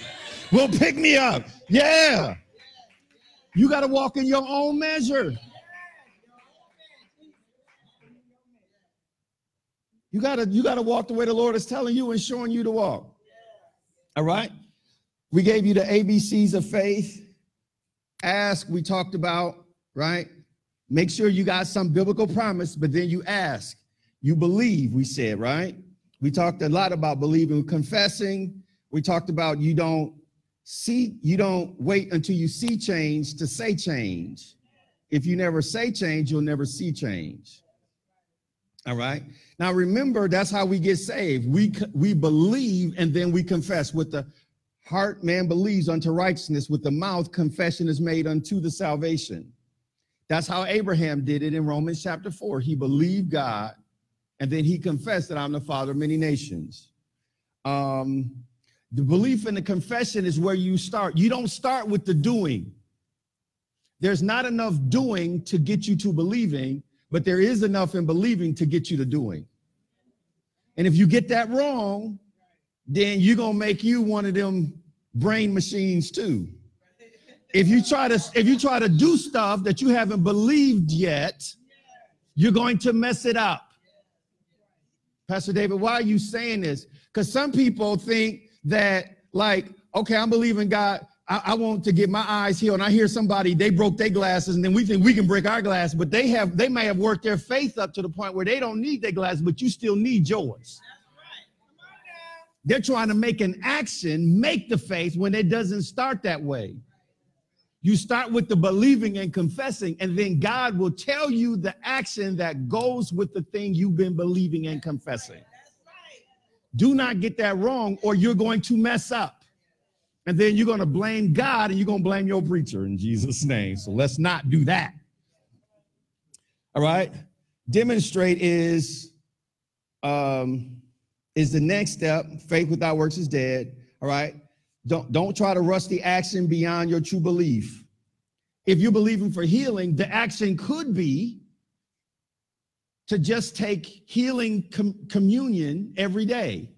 will pick me up. Yeah. You got to walk in your own measure. You gotta you gotta walk the way the Lord is telling you and showing you to walk. All right. We gave you the ABCs of faith. Ask, we talked about, right? Make sure you got some biblical promise, but then you ask. You believe, we said, right? We talked a lot about believing, confessing. We talked about you don't see, you don't wait until you see change to say change. If you never say change, you'll never see change. All right. Now remember, that's how we get saved. We we believe and then we confess. With the heart, man believes unto righteousness. With the mouth, confession is made unto the salvation. That's how Abraham did it in Romans chapter 4. He believed God and then he confessed that I'm the father of many nations. Um, The belief and the confession is where you start. You don't start with the doing. There's not enough doing to get you to believing, but there is enough in believing to get you to doing. And if you get that wrong, then you're gonna make you one of them brain machines too. If you try to if you try to do stuff that you haven't believed yet, you're going to mess it up. Pastor David, why are you saying this? Because some people think that, like, okay, I'm believing God. I, I, want to get my eyes healed. And I hear somebody, they broke their glasses, and then we think we can break our glass, but they have they may have worked their faith up to the point where they don't need their glasses, but you still need yours. They're trying to make an action, make the faith when it doesn't start that way. You start with the believing and confessing, and then God will tell you the action that goes with the thing you've been believing and confessing. Do not get that wrong, or you're going to mess up. And then you're going to blame God and you're going to blame your preacher in Jesus' name. So let's not do that. All right. Demonstrate is um, is the next step. Faith without works is dead. All right. Don't, don't try to rush the action beyond your true belief. If you're believing for healing, the action could be to just take healing com- communion every day.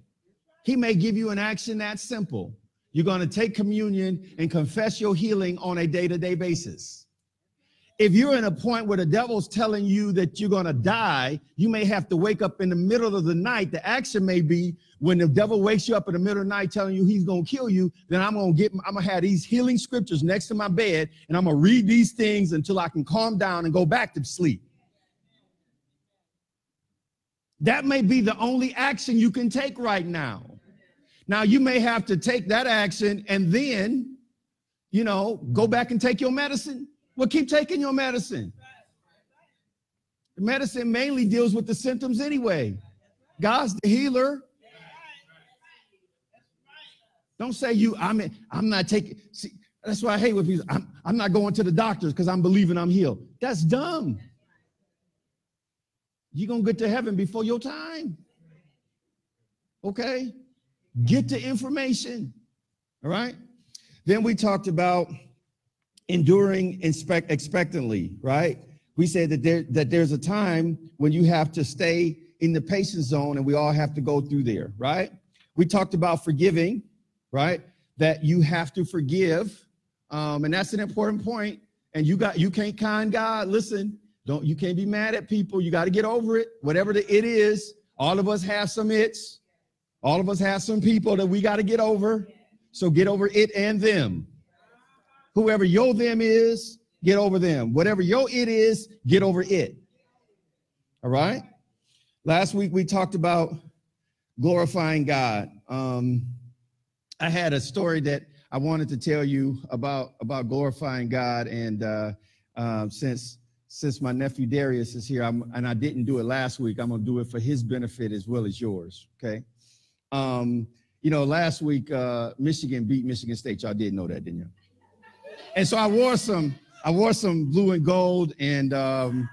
He may give you an action that simple. You're going to take communion and confess your healing on a day to day basis if you're in a point where the devil's telling you that you're going to die, you may have to wake up in the middle of the night. The action may be when the devil wakes you up in the middle of the night telling you he's going to kill you, then I'm going to get, I'm going to have these healing scriptures next to my bed and I'm going to read these things until I can calm down and go back to sleep. That may be the only action you can take right now. Now, you may have to take that action and then, you know, go back and take your medicine well, keep taking your medicine. The medicine mainly deals with the symptoms anyway. God's the healer. Don't say you, I'm I'm not taking see, that's why I hate when people I'm, I'm not going to the doctors because I'm believing I'm healed. That's dumb. You're gonna get to heaven before your time. Okay? Get the information. All right. Then we talked about enduring expect, expectantly, right? We said that there that there's a time when you have to stay in the patient zone and we all have to go through there, right? We talked about forgiving, right? That you have to forgive. Um, and that's an important point. And you got you can't con God. Listen, don't you can't be mad at people. You got to get over it. Whatever the it is, all of us have some it's. All of us have some people that we got to get over. So get over it and them. Whoever yo them is, get over them. Whatever yo it is, get over it. All right. Last week we talked about glorifying God. Um, I had a story that I wanted to tell you about about glorifying God, and uh, uh, since since my nephew Darius is here, I'm, and I didn't do it last week, I'm gonna do it for his benefit as well as yours. Okay. Um, you know, last week uh, Michigan beat Michigan State. Y'all did know that, didn't you? And so I wore some, I wore some blue and gold and um,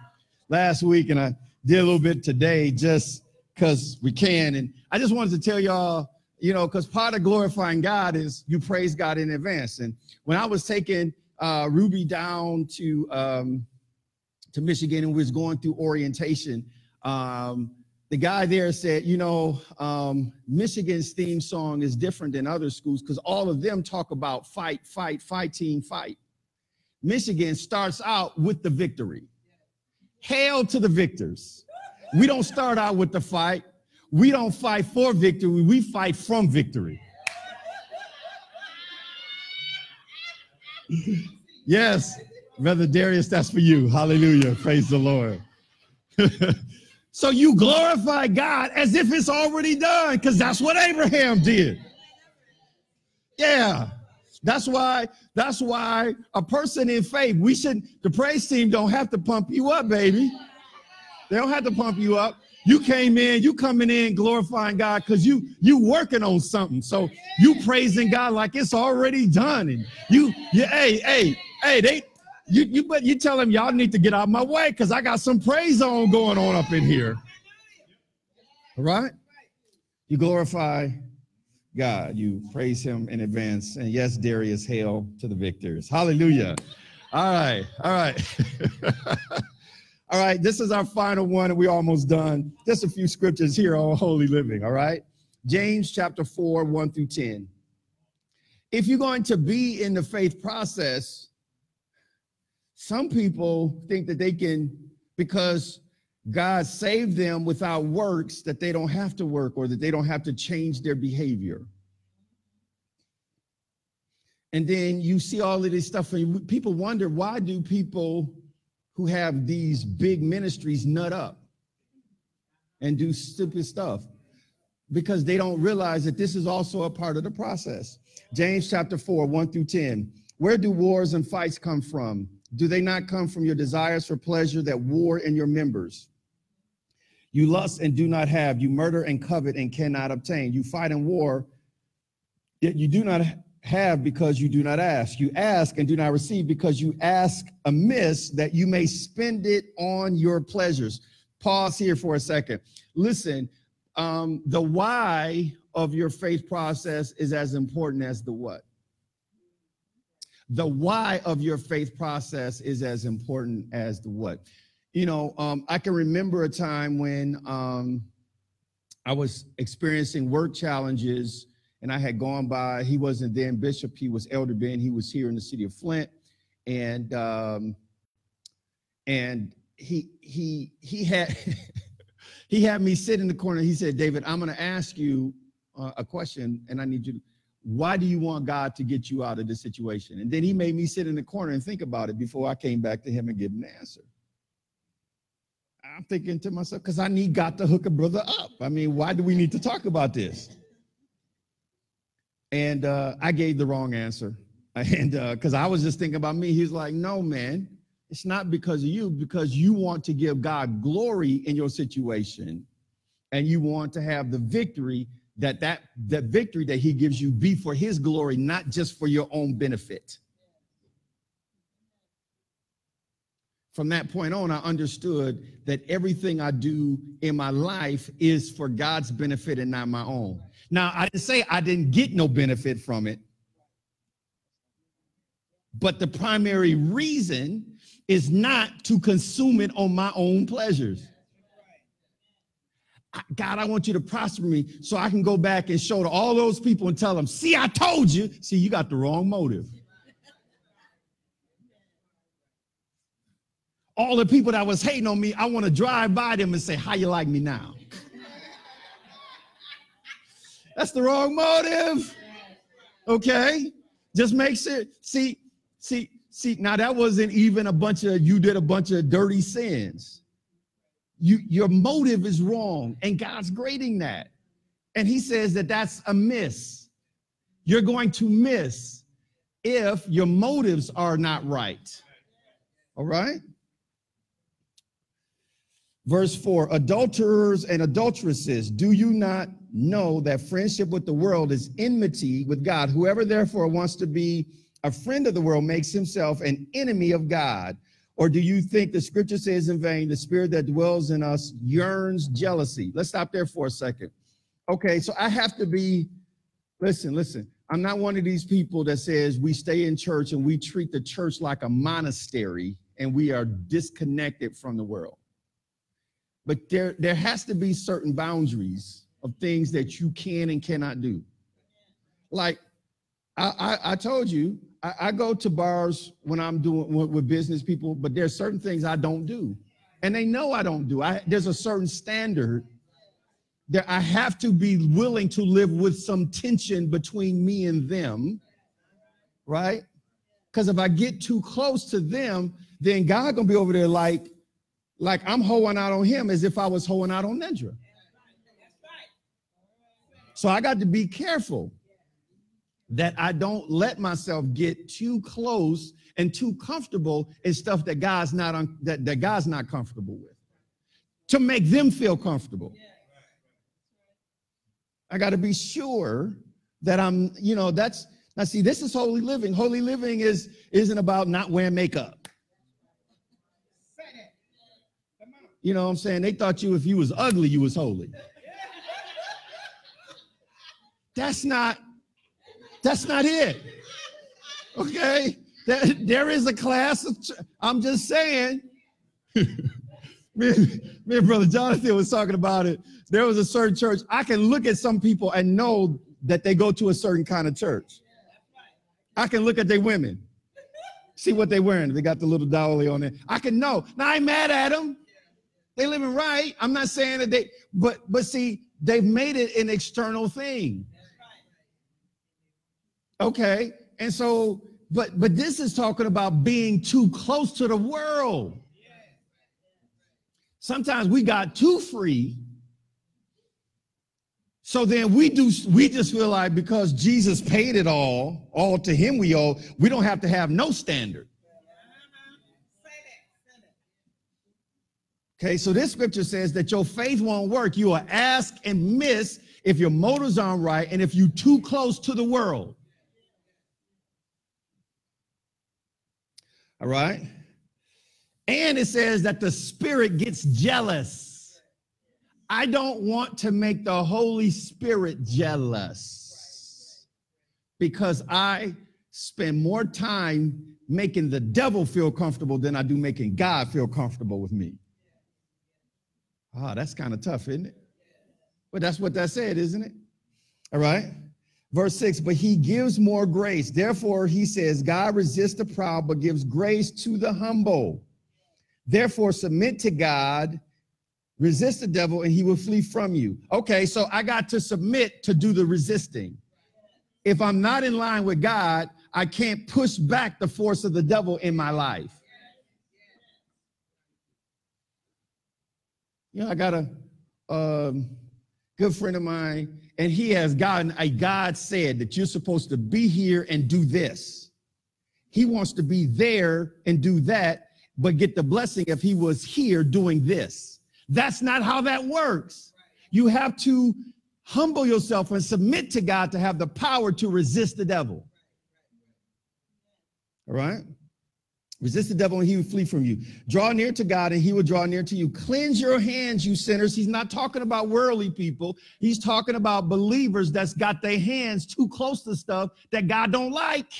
last week, and I did a little bit today just because we can. And I just wanted to tell y'all, you know, because part of glorifying God is you praise God in advance. And when I was taking uh, Ruby down to um, to Michigan and was going through orientation, um, the guy there said, you know, um, Michigan's theme song is different than other schools because all of them talk about fight, fight, fighting, fight. Michigan starts out with the victory. Hail to the victors. We don't start out with the fight. We don't fight for victory. We fight from victory. yes, Brother Darius, that's for you. Hallelujah. Praise the Lord. So you glorify God as if it's already done, because that's what Abraham did. Yeah. That's why, that's why a person in faith, we shouldn't. the praise team don't have to pump you up, baby. They don't have to pump you up. You came in, you coming in glorifying God because you you working on something. So you praising God like it's already done. And you, you hey, hey, hey, they you you but you tell them y'all need to get out of my way because I got some praise on going on up in here. All right? You glorify God. You praise him in advance. And yes, Darius, hail to the victors. Hallelujah. All right. All right. all right. This is our final one, and we're almost done. Just a few scriptures here on holy living. All right. James chapter 4, 1 through 10. If you're going to be in the faith process, some people think that they can, because God saved them without works, that they don't have to work or that they don't have to change their behavior. And then you see all of this stuff, and people wonder why do people who have these big ministries nut up and do stupid stuff? Because they don't realize that this is also a part of the process. James chapter 4, 1 through 10. Where do wars and fights come from? Do they not come from your desires for pleasure that war in your members? You lust and do not have. You murder and covet and cannot obtain. You fight and war, yet you do not have because you do not ask. You ask and do not receive because you ask amiss that you may spend it on your pleasures. Pause here for a second. Listen, um, the why of your faith process is as important as the what. The why of your faith process is as important as the what you know, um, I can remember a time when um, I was experiencing work challenges and I had gone by, he wasn't then bishop, he was Elder Ben, he was here in the city of Flint. And um, and he he he had he had me sit in the corner. He said, David, I'm going to ask you uh, a question and I need you to, why do you want God to get you out of this situation? And then he made me sit in the corner and think about it before I came back to him and give him the answer. I'm thinking to myself, because I need God to hook a brother up. I mean, why do we need to talk about this? And uh, I gave the wrong answer. And because uh, I was just thinking about me, he's like, no, man, it's not because of you, because you want to give God glory in your situation and you want to have the victory that that that victory that he gives you be for his glory not just for your own benefit from that point on, I understood that everything I do in my life is for God's benefit and not my own. Now, I didn't say I didn't get no benefit from it, but the primary reason is not to consume it on my own pleasures. God, I want you to prosper me so I can go back and show to all those people and tell them, see, I told you. See, you got the wrong motive. all the people that was hating on me, I want to drive by them and say, How you like me now? That's the wrong motive. Okay? Just make sure. See, see, see, now that wasn't even a bunch of you did a bunch of dirty sins. You your motive is wrong, and God's grading that. And he says that that's a miss. You're going to miss if your motives are not right. All right? Verse 4 Adulterers and adulteresses, do you not know that friendship with the world is enmity with God? Whoever therefore wants to be a friend of the world makes himself an enemy of God. Or do you think the scripture says in vain, the spirit that dwells in us yearns jealousy? Let's stop there for a second. Okay, so I have to be, listen, listen. I'm not one of these people that says we stay in church and we treat the church like a monastery and we are disconnected from the world. But there, there has to be certain boundaries of things that you can and cannot do. Like I, I, I told you, I, I, go to bars when I'm doing with, with business people, but there's certain things I don't do. And they know I don't do. I, there's a certain standard that I have to be willing to live with some tension between me and them, right? Because if I get too close to them, then God gonna be over there like, like I'm hoeing out on him as if I was hoeing out on Nedra. So I got to be careful that I don't let myself get too close and too comfortable in stuff that God's not un- that, that God's not comfortable with to make them feel comfortable. I got to be sure that I'm, you know, that's now see, this is holy living. Holy living is isn't about not wearing makeup. You know what I'm saying? They thought you, if you was ugly, you was holy. That's not, that's not it. Okay? There, is a class of, I'm just saying. me, me and Brother Jonathan was talking about it. There was a certain church. I can look at some people and know that they go to a certain kind of church. I can look at their women, see what they're wearing. They got the little dolly on it. I can know. Now I ain't mad at them. They living right. I'm not saying that they, but but see, they've made it an external thing. Okay. And so, but but this is talking about being too close to the world. Sometimes we got too free. So then we do we just feel like because Jesus paid it all, all to him we owe, we don't have to have no standard. Okay, so this scripture says that your faith won't work. You will ask and miss if your motives aren't right and if you're too close to the world. All right. And it says that the spirit gets jealous. I don't want to make the Holy Spirit jealous because I spend more time making the devil feel comfortable than I do making God feel comfortable with me. Ah, oh, that's kind of tough, isn't it? But that's what that said, isn't it? All right. Verse 6, but he gives more grace. Therefore, he says, God resists the proud, but gives grace to the humble. Therefore, submit to God, resist the devil, and he will flee from you. Okay, so I got to submit to do the resisting. If I'm not in line with God, I can't push back the force of the devil in my life. You know, I got a um, good friend of mine, and he has gotten a God said that you're supposed to be here and do this. He wants to be there and do that, but get the blessing if he was here doing this. That's not how that works. You have to humble yourself and submit to God to have the power to resist the devil. All right? Resist the devil and he will flee from you. Draw near to God and he will draw near to you. Cleanse your hands, you sinners. He's not talking about worldly people. He's talking about believers that's got their hands too close to stuff that God don't like.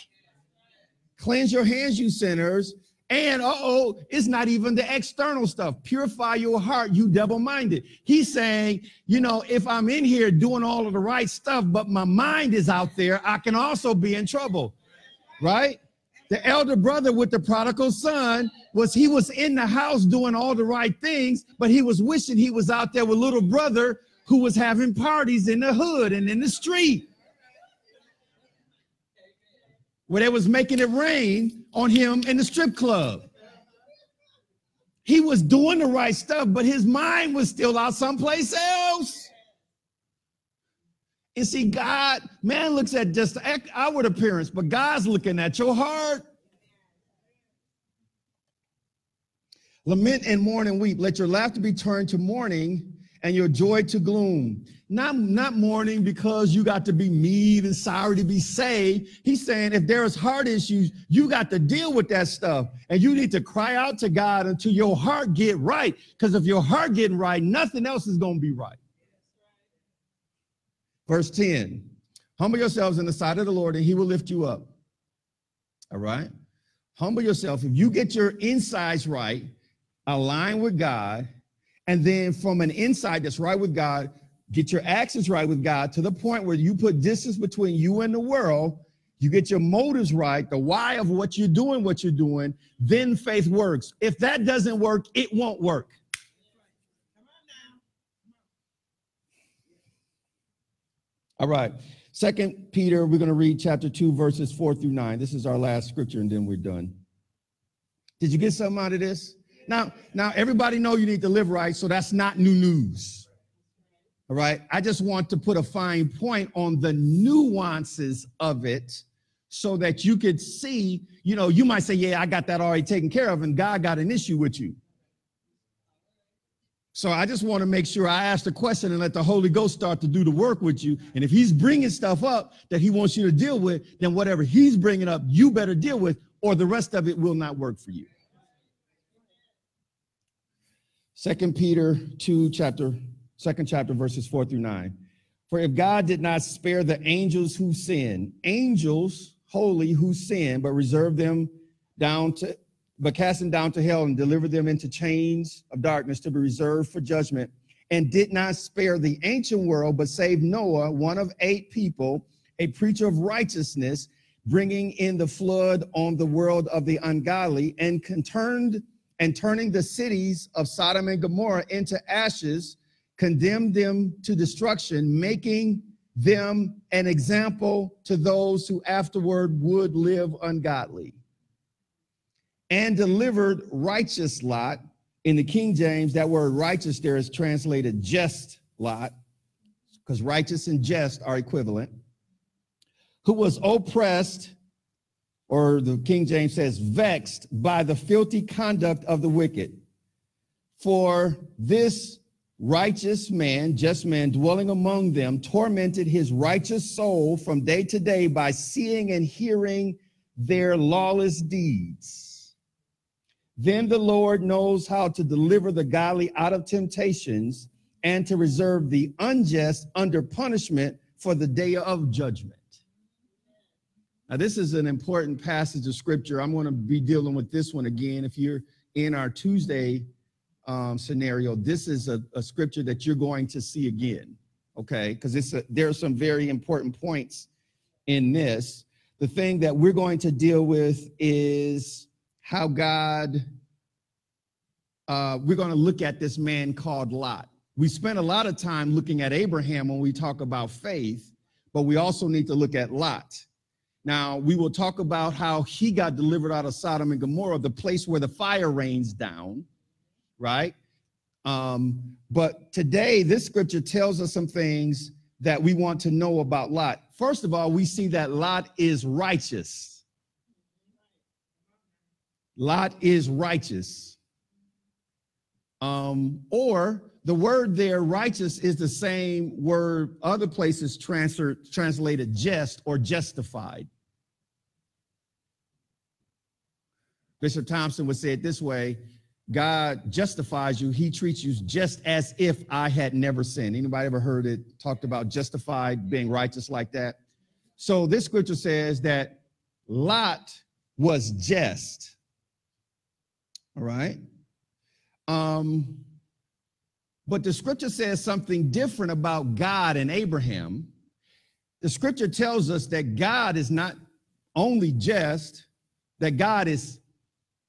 Cleanse your hands, you sinners. And uh-oh, it's not even the external stuff. Purify your heart, you double-minded. He's saying, you know, if I'm in here doing all of the right stuff, but my mind is out there, I can also be in trouble. Right? The elder brother with the prodigal son was he was in the house doing all the right things, but he was wishing he was out there with little brother who was having parties in the hood and in the street. Where they was making it rain on him in the strip club. He was doing the right stuff, but his mind was still out someplace else. And see, God, man looks at just the outward appearance, but God's looking at your heart. Lament and mourn and weep. Let your laughter be turned to mourning and your joy to gloom. Not, not mourning because you got to be mean and sorry to be saved. He's saying if there is heart issues, you got to deal with that stuff. And you need to cry out to God until your heart get right. Because if your heart getting right, nothing else is going to be right. Verse 10 Humble yourselves in the sight of the Lord, and he will lift you up. All right? Humble yourself. If you get your insides right, align with God, and then from an inside that's right with God, get your actions right with God to the point where you put distance between you and the world. You get your motives right, the why of what you're doing, what you're doing, then faith works. If that doesn't work, it won't work. All right. Second Peter, we're going to read chapter 2, verses 4 through 9. This is our last scripture, and then we're done. Did you get something out of this? Now, now everybody know you need to live right, so that's not new news. All right. I just want to put a fine point on the nuances of it so that you could see, you know, you might say, Yeah, I got that already taken care of, and God got an issue with you. So I just want to make sure I ask the question and let the Holy Ghost start to do the work with you. And if he's bringing stuff up that he wants you to deal with, then whatever he's bringing up, you better deal with, or the rest of it will not work for you. Second Peter 2, chapter, second chapter, verses 4 through 9. For if God did not spare the angels who sin, angels holy who sin, but reserved them down to, but cast them down to hell and delivered them into chains of darkness to be reserved for judgment, and did not spare the ancient world, but saved Noah, one of eight people, a preacher of righteousness, bringing in the flood on the world of the ungodly, and turned and turning the cities of Sodom and Gomorrah into ashes, condemned them to destruction, making them an example to those who afterward would live ungodly. And delivered righteous Lot in the King James, that word righteous there is translated just Lot, because righteous and just are equivalent, who was oppressed, or the King James says, vexed by the filthy conduct of the wicked. For this righteous man, just man dwelling among them, tormented his righteous soul from day to day by seeing and hearing their lawless deeds. Then the Lord knows how to deliver the godly out of temptations and to reserve the unjust under punishment for the day of judgment. Now, this is an important passage of scripture. I'm going to be dealing with this one again. If you're in our Tuesday um, scenario, this is a, a, scripture that you're going to see again, okay? Because it's there are some very important points in this. The thing that we're going to deal with is how God, uh, we're going to look at this man called Lot. We spent a lot of time looking at Abraham when we talk about faith, but we also need to look at Lot. Now, we will talk about how he got delivered out of Sodom and Gomorrah, the place where the fire rains down right? Um, but today, this scripture tells us some things that we want to know about Lot. First of all, we see that Lot is righteous. Lot is righteous. Um, or the word there, righteous, is the same word other places translated just or justified. Bishop Thompson would say it this way God justifies you, he treats you just as if I had never sinned. Anybody ever heard it talked about justified being righteous like that? So this scripture says that Lot was just. All right. Um, but the scripture says something different about God and Abraham. The scripture tells us that God is not only just, that God is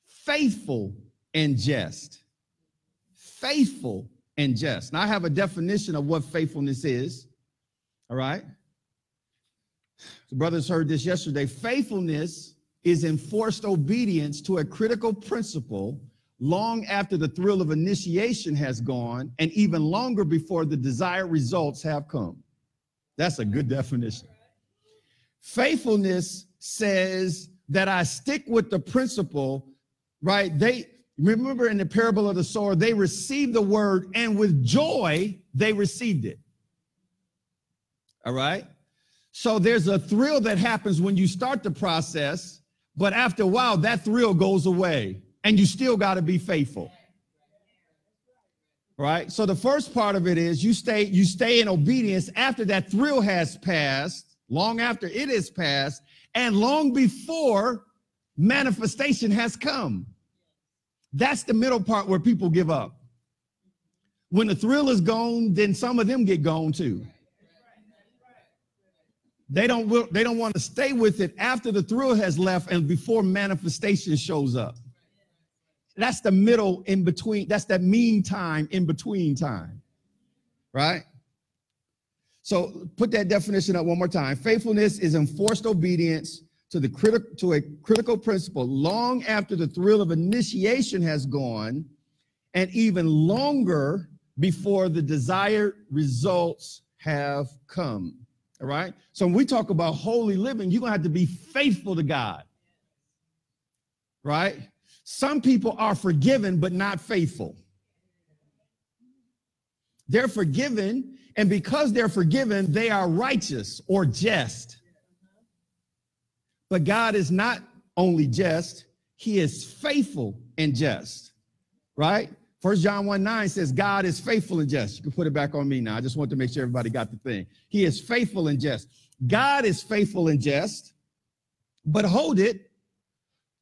faithful and just. Faithful and just. Now, I have a definition of what faithfulness is. All right. The brothers heard this yesterday. Faithfulness is enforced obedience to a critical principle long after the thrill of initiation has gone and even longer before the desired results have come. That's a good definition. Faithfulness says that I stick with the principle, right? They Remember in the parable of the sower, they received the word and with joy they received it. All right. So there's a thrill that happens when you start the process, but after a while, that thrill goes away and you still got to be faithful. Right. So the first part of it is you stay, you stay in obedience after that thrill has passed, long after it is passed, and long before manifestation has come. That's the middle part where people give up. When the thrill is gone, then some of them get gone too. They don't they don't want to stay with it after the thrill has left and before manifestation shows up. That's the middle in between. That's that mean time in between time. Right? So put that definition up one more time. Faithfulness is enforced obedience to the critical to a critical principle long after the thrill of initiation has gone and even longer before the desired results have come all right? So when we talk about holy living you're going to have to be faithful to god. Right? Some people are forgiven but not faithful. They're forgiven and because they're forgiven they are righteous or just. But God is not only just, he is faithful and just, right? First John 1 9 says, God is faithful and just. You can put it back on me now. I just want to make sure everybody got the thing. He is faithful and just. God is faithful and just, but hold it.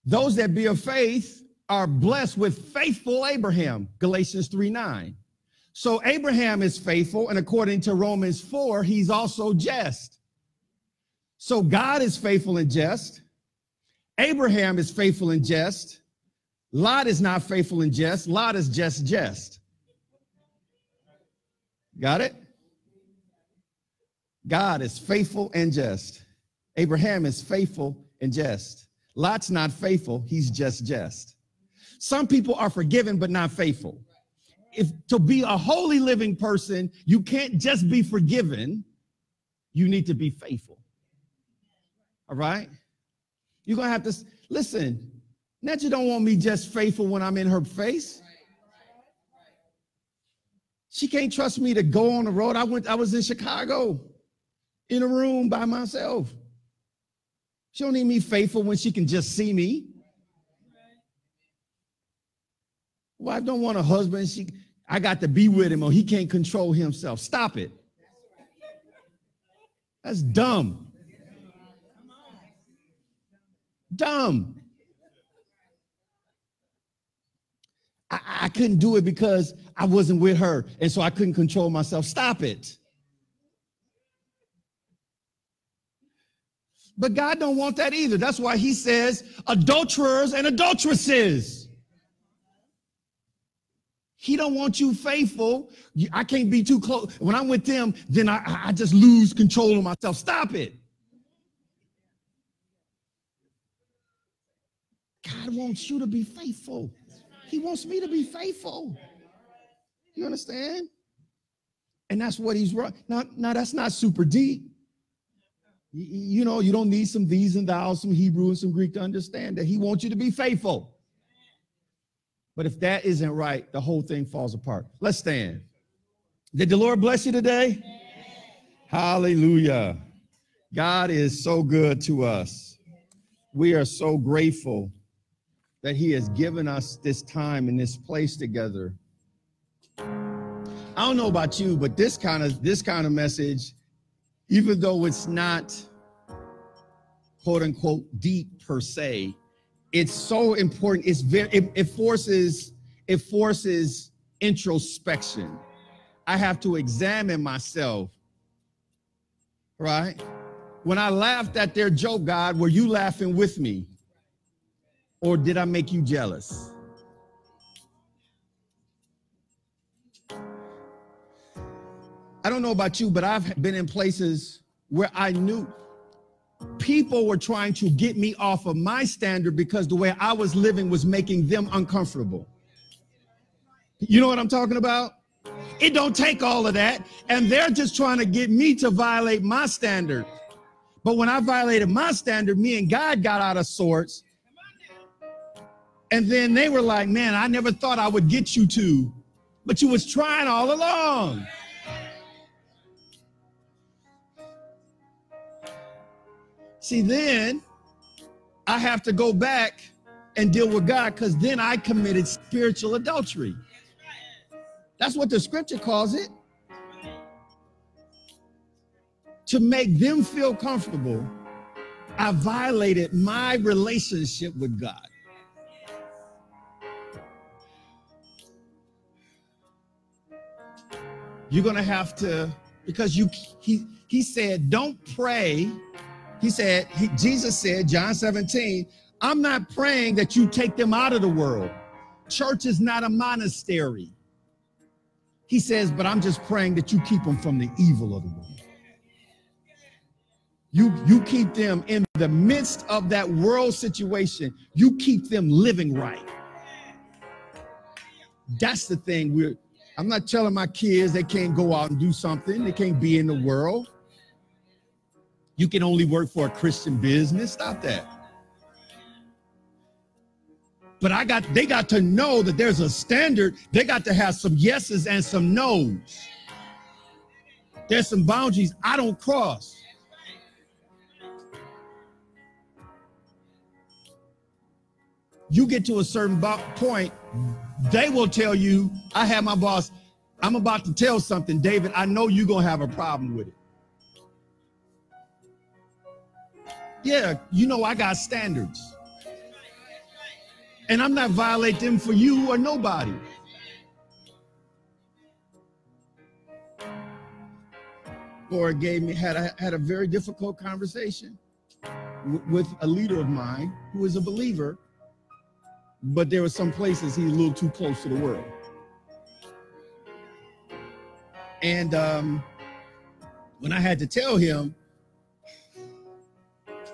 Those that be of faith are blessed with faithful Abraham, Galatians 3 9. So Abraham is faithful, and according to Romans 4, he's also just. So God is faithful and just. Abraham is faithful and just. Lot is not faithful and just. Lot is just just. Got it? God is faithful and just. Abraham is faithful and just. Lot's not faithful, he's just just. Some people are forgiven but not faithful. If to be a holy living person, you can't just be forgiven, you need to be faithful. All right? You're going to have to listen. Nedra don't want me just faithful when I'm in her face. She can't trust me to go on the road. I went, I was in Chicago in a room by myself. She don't need me faithful when she can just see me. Wife don't want a husband. She, I got to be with him or he can't control himself. Stop it. That's dumb. Dumb. I, I couldn't do it because I wasn't with her, and so I couldn't control myself. Stop it. But God don't want that either. That's why he says adulterers and adulteresses. He don't want you faithful. I can't be too close. When I'm with them, then I, I just lose control of myself. Stop it. God wants you to be faithful. He wants me to be faithful. You understand? And that's what he's right. Now, now that's not super deep. You, you know, you don't need some these and thous, some Hebrew and some Greek to understand that he wants you to be faithful. But if that isn't right, the whole thing falls apart. Let's stand. Did the Lord bless you today? Hallelujah. God is so good to us. We are so grateful that he has given us this time and this place together. I don't know about you, but this kind of this kind of message, even though it's not quote unquote deep per se, it's so important. It's very it, it forces it forces introspection. I have to examine myself. Right? When I laughed at their joke, God, were you laughing with me? Or did I make you jealous? I don't know about you, but I've been in places where I knew people were trying to get me off of my standard because the way I was living was making them uncomfortable. You know what I'm talking about? It don't take all of that. And they're just trying to get me to violate my standard. But when I violated my standard, me and God got out of sorts and then they were like, man, I never thought I would get you to, but you was trying all along. See, then I have to go back and deal with God because then I committed spiritual adultery. That's what the scripture calls it. To make them feel comfortable, I violated my relationship with God. You're going to have to, because you, he, he said, don't pray. He said, he, Jesus said, John 17, I'm not praying that you take them out of the world. Church is not a monastery. He says, but I'm just praying that you keep them from the evil of the world. You, you keep them in the midst of that world situation. You keep them living right. That's the thing we're I'm not telling my kids they can't go out and do something, they can't be in the world. You can only work for a Christian business. Stop that. But I got they got to know that there's a standard. They got to have some yeses and some nos. There's some boundaries I don't cross. You get to a certain point, they will tell you, I had my boss, I'm about to tell something, David, I know you're going to have a problem with it. Yeah, you know I got standards. And I'm not violating them for you or nobody. Lord gave me had a, had a very difficult conversation with a leader of mine who is a believer, but there were some places he's a little too close to the world. And um, when I had to tell him,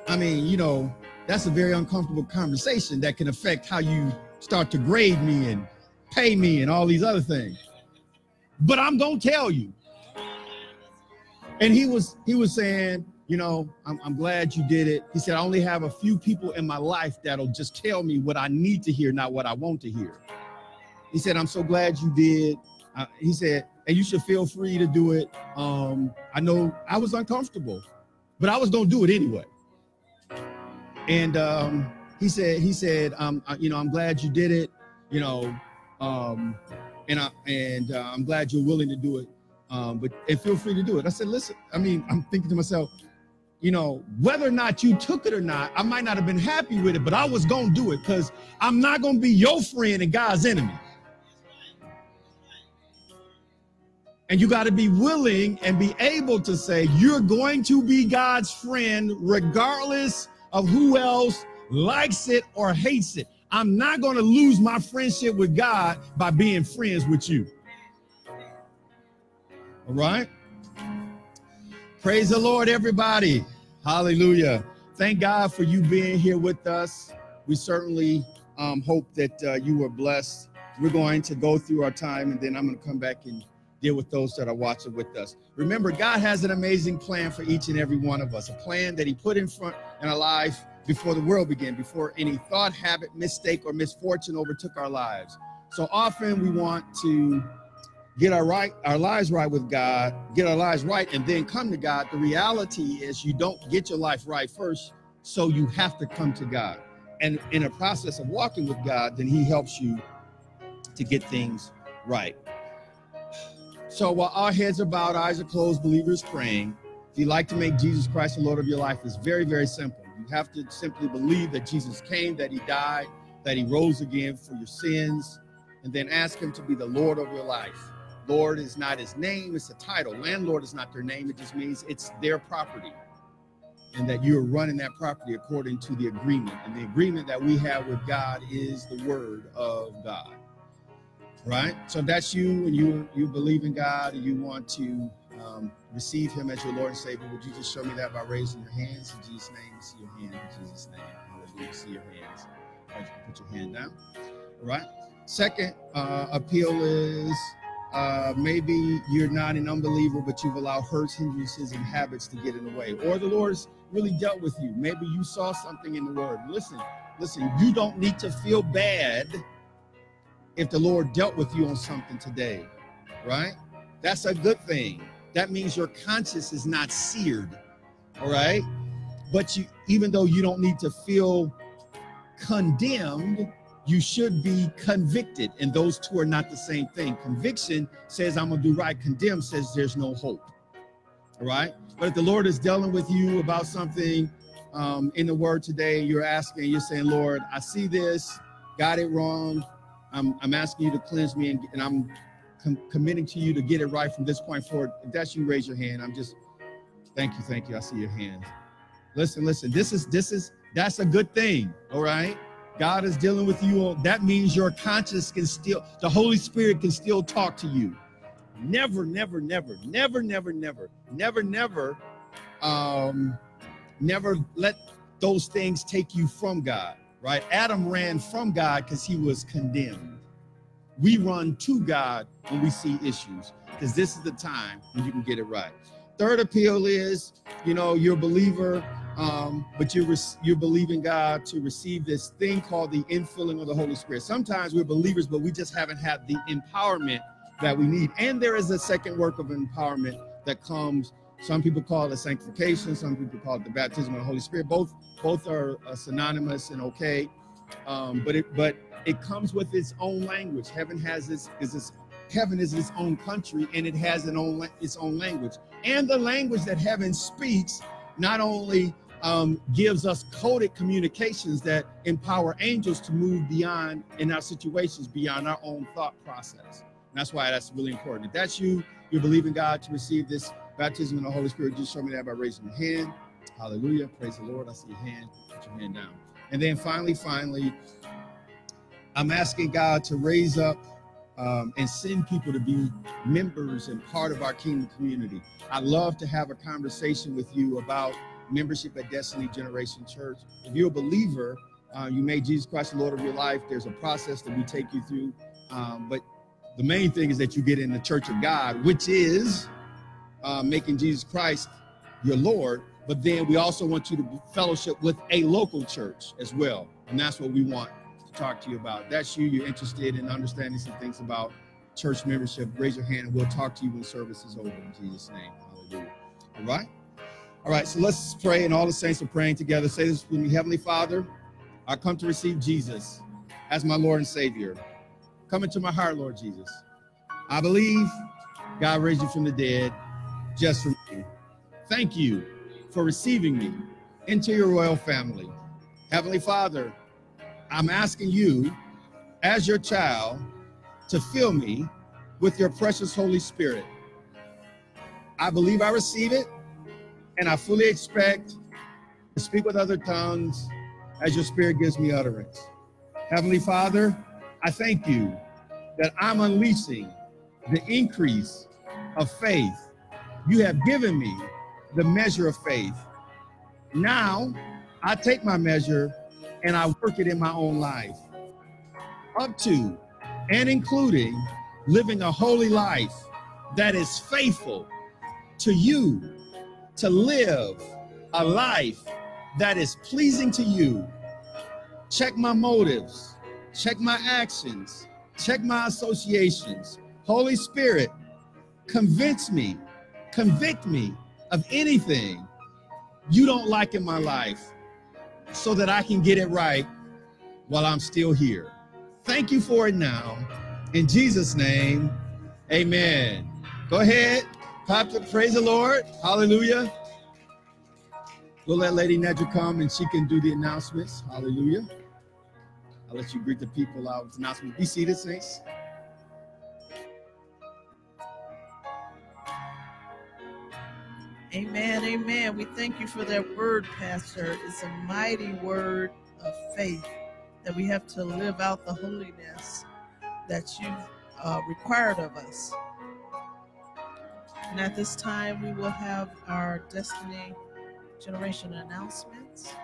I mean, you know, that's a very uncomfortable conversation that can affect how you start to grade me and pay me and all these other things. But I'm gonna tell you. And he was he was saying, you know, I'm, I'm glad you did it. He said, I only have a few people in my life that'll just tell me what I need to hear, not what I want to hear. He said, I'm so glad you did. Uh, he said, and you should feel free to do it. Um, I know I was uncomfortable, but I was gonna do it anyway. And um, he said, he said, um, you know, I'm glad you did it. You know, um, and I and uh, I'm glad you're willing to do it. Um, but and feel free to do it. I said, listen, I mean, I'm thinking to myself, you know, whether or not you took it or not, I might not have been happy with it, but I was gonna do it because I'm not gonna be your friend and God's enemy. And you got to be willing and be able to say, you're going to be God's friend regardless of who else likes it or hates it. I'm not going to lose my friendship with God by being friends with you. All right. Praise the Lord, everybody. Hallelujah. Thank God for you being here with us. We certainly um, hope that uh, you were blessed. We're going to go through our time and then I'm going to come back and deal with those that are watching with us. Remember, God has an amazing plan for each and every one of us, a plan that He put in front in our life before the world began, before any thought, habit, mistake, or misfortune overtook our lives. So often we want to get our right our lives right with God, get our lives right, and then come to God. The reality is you don't get your life right first, so you have to come to God. And in a process of walking with God, then He helps you to get things right. So while our heads are bowed, eyes are closed, believers praying, if you'd like to make Jesus Christ the Lord of your life, it's very, very simple. You have to simply believe that Jesus came, that he died, that he rose again for your sins, and then ask him to be the Lord of your life. Lord is not his name, it's a title. Landlord is not their name, it just means it's their property. And that you're running that property according to the agreement. And the agreement that we have with God is the word of God right? So that's you, and you you believe in God, and you want to um, receive Him as your Lord and Savior. Would you just show me that by raising your hands in Jesus' name? See your hand in Jesus' name. Hallelujah. See your hands. Right, put your hand down. All right. Second uh, appeal is uh, maybe you're not an unbeliever, but you've allowed hurts, hindrances, and habits to get in the way, or the Lord's really dealt with you. Maybe you saw something in the Word. Listen, listen. You don't need to feel bad if the Lord dealt with you on something today, right? That's a good thing. That means your conscience is not seared, all right? But you, even though you don't need to feel condemned, you should be convicted. And those two are not the same thing. Conviction says, I'm going to do right. Condemn says there's no hope. All right. But if the Lord is dealing with you about something um, in the word today, you're asking, you're saying, Lord, I see this, got it wrong. I'm, I'm asking you to cleanse me and, and I'm com- committing to you to get it right from this point forward. If that's you, raise your hand. I'm just, thank you, thank you. I see your hands. Listen, listen, this is, this is, that's a good thing. All right. God is dealing with you. That means your conscience can still, the Holy Spirit can still talk to you. Never, never, never, never, never, never, never, never, um, never let those things take you from God right? Adam ran from God because he was condemned. We run to God when we see issues because this is the time when you can get it right. Third appeal is, you know, you're a believer, um, but you're you're believing God to receive this thing called the infilling of the Holy Spirit. Sometimes we're believers, but we just haven't had the empowerment that we need. And there is a second work of empowerment that comes some people call it sanctification. Some people call it the baptism of the Holy Spirit. Both both are uh, synonymous and okay. Um, but it but it comes with its own language. Heaven has its is its heaven is its own country and it has an own its own language. And the language that heaven speaks not only um, gives us coded communications that empower angels to move beyond in our situations beyond our own thought process. And that's why that's really important. If that's you, you believe in God to receive this baptism in the Holy Spirit, just show me that by raising your hand. Hallelujah. Praise the Lord. I see your hand. Put your hand down. And then finally, finally, I'm asking God to raise up um, and send people to be members and part of our kingdom community. I'd love to have a conversation with you about membership at Destiny Generation Church. If you're a believer, uh, you made Jesus Christ the Lord of your life. There's a process that we take you through. Um, but the main thing is that you get in the church of God, which is uh, making Jesus Christ your Lord. But then we also want you to fellowship with a local church as well. And that's what we want to talk to you about. That's you, you're interested in understanding some things about church membership. Raise your hand and we'll talk to you when service is over in Jesus' name. Hallelujah. All right? All right, so let's pray, and all the saints are praying together. Say this with me Heavenly Father, I come to receive Jesus as my Lord and Savior. Come into my heart, Lord Jesus. I believe God raised you from the dead just for me. Thank you for receiving me into your royal family. Heavenly Father, I'm asking you, as your child, to fill me with your precious Holy Spirit. I believe I receive it, and I fully expect to speak with other tongues as your Spirit gives me utterance. Heavenly Father, I thank you that I'm unleashing the increase of faith. You have given me the measure of faith. Now I take my measure and I work it in my own life, up to and including living a holy life that is faithful to you, to live a life that is pleasing to you. Check my motives, check my actions, check my associations. Holy Spirit, convince me, convict me of anything you don't like in my life so that I can get it right while I'm still here. Thank you for it now. In Jesus' name, amen. Go ahead, praise the Lord. Hallelujah. We'll let Lady Nedra come and she can do the announcements. Hallelujah. I'll let you greet the people out with announcements. Be seated, saints. Amen. Amen. We thank you for that word, Pastor. It's a mighty word of faith that we have to live out the holiness that you've uh, required of us. And at this time, we will have our Destiny Generation announcements.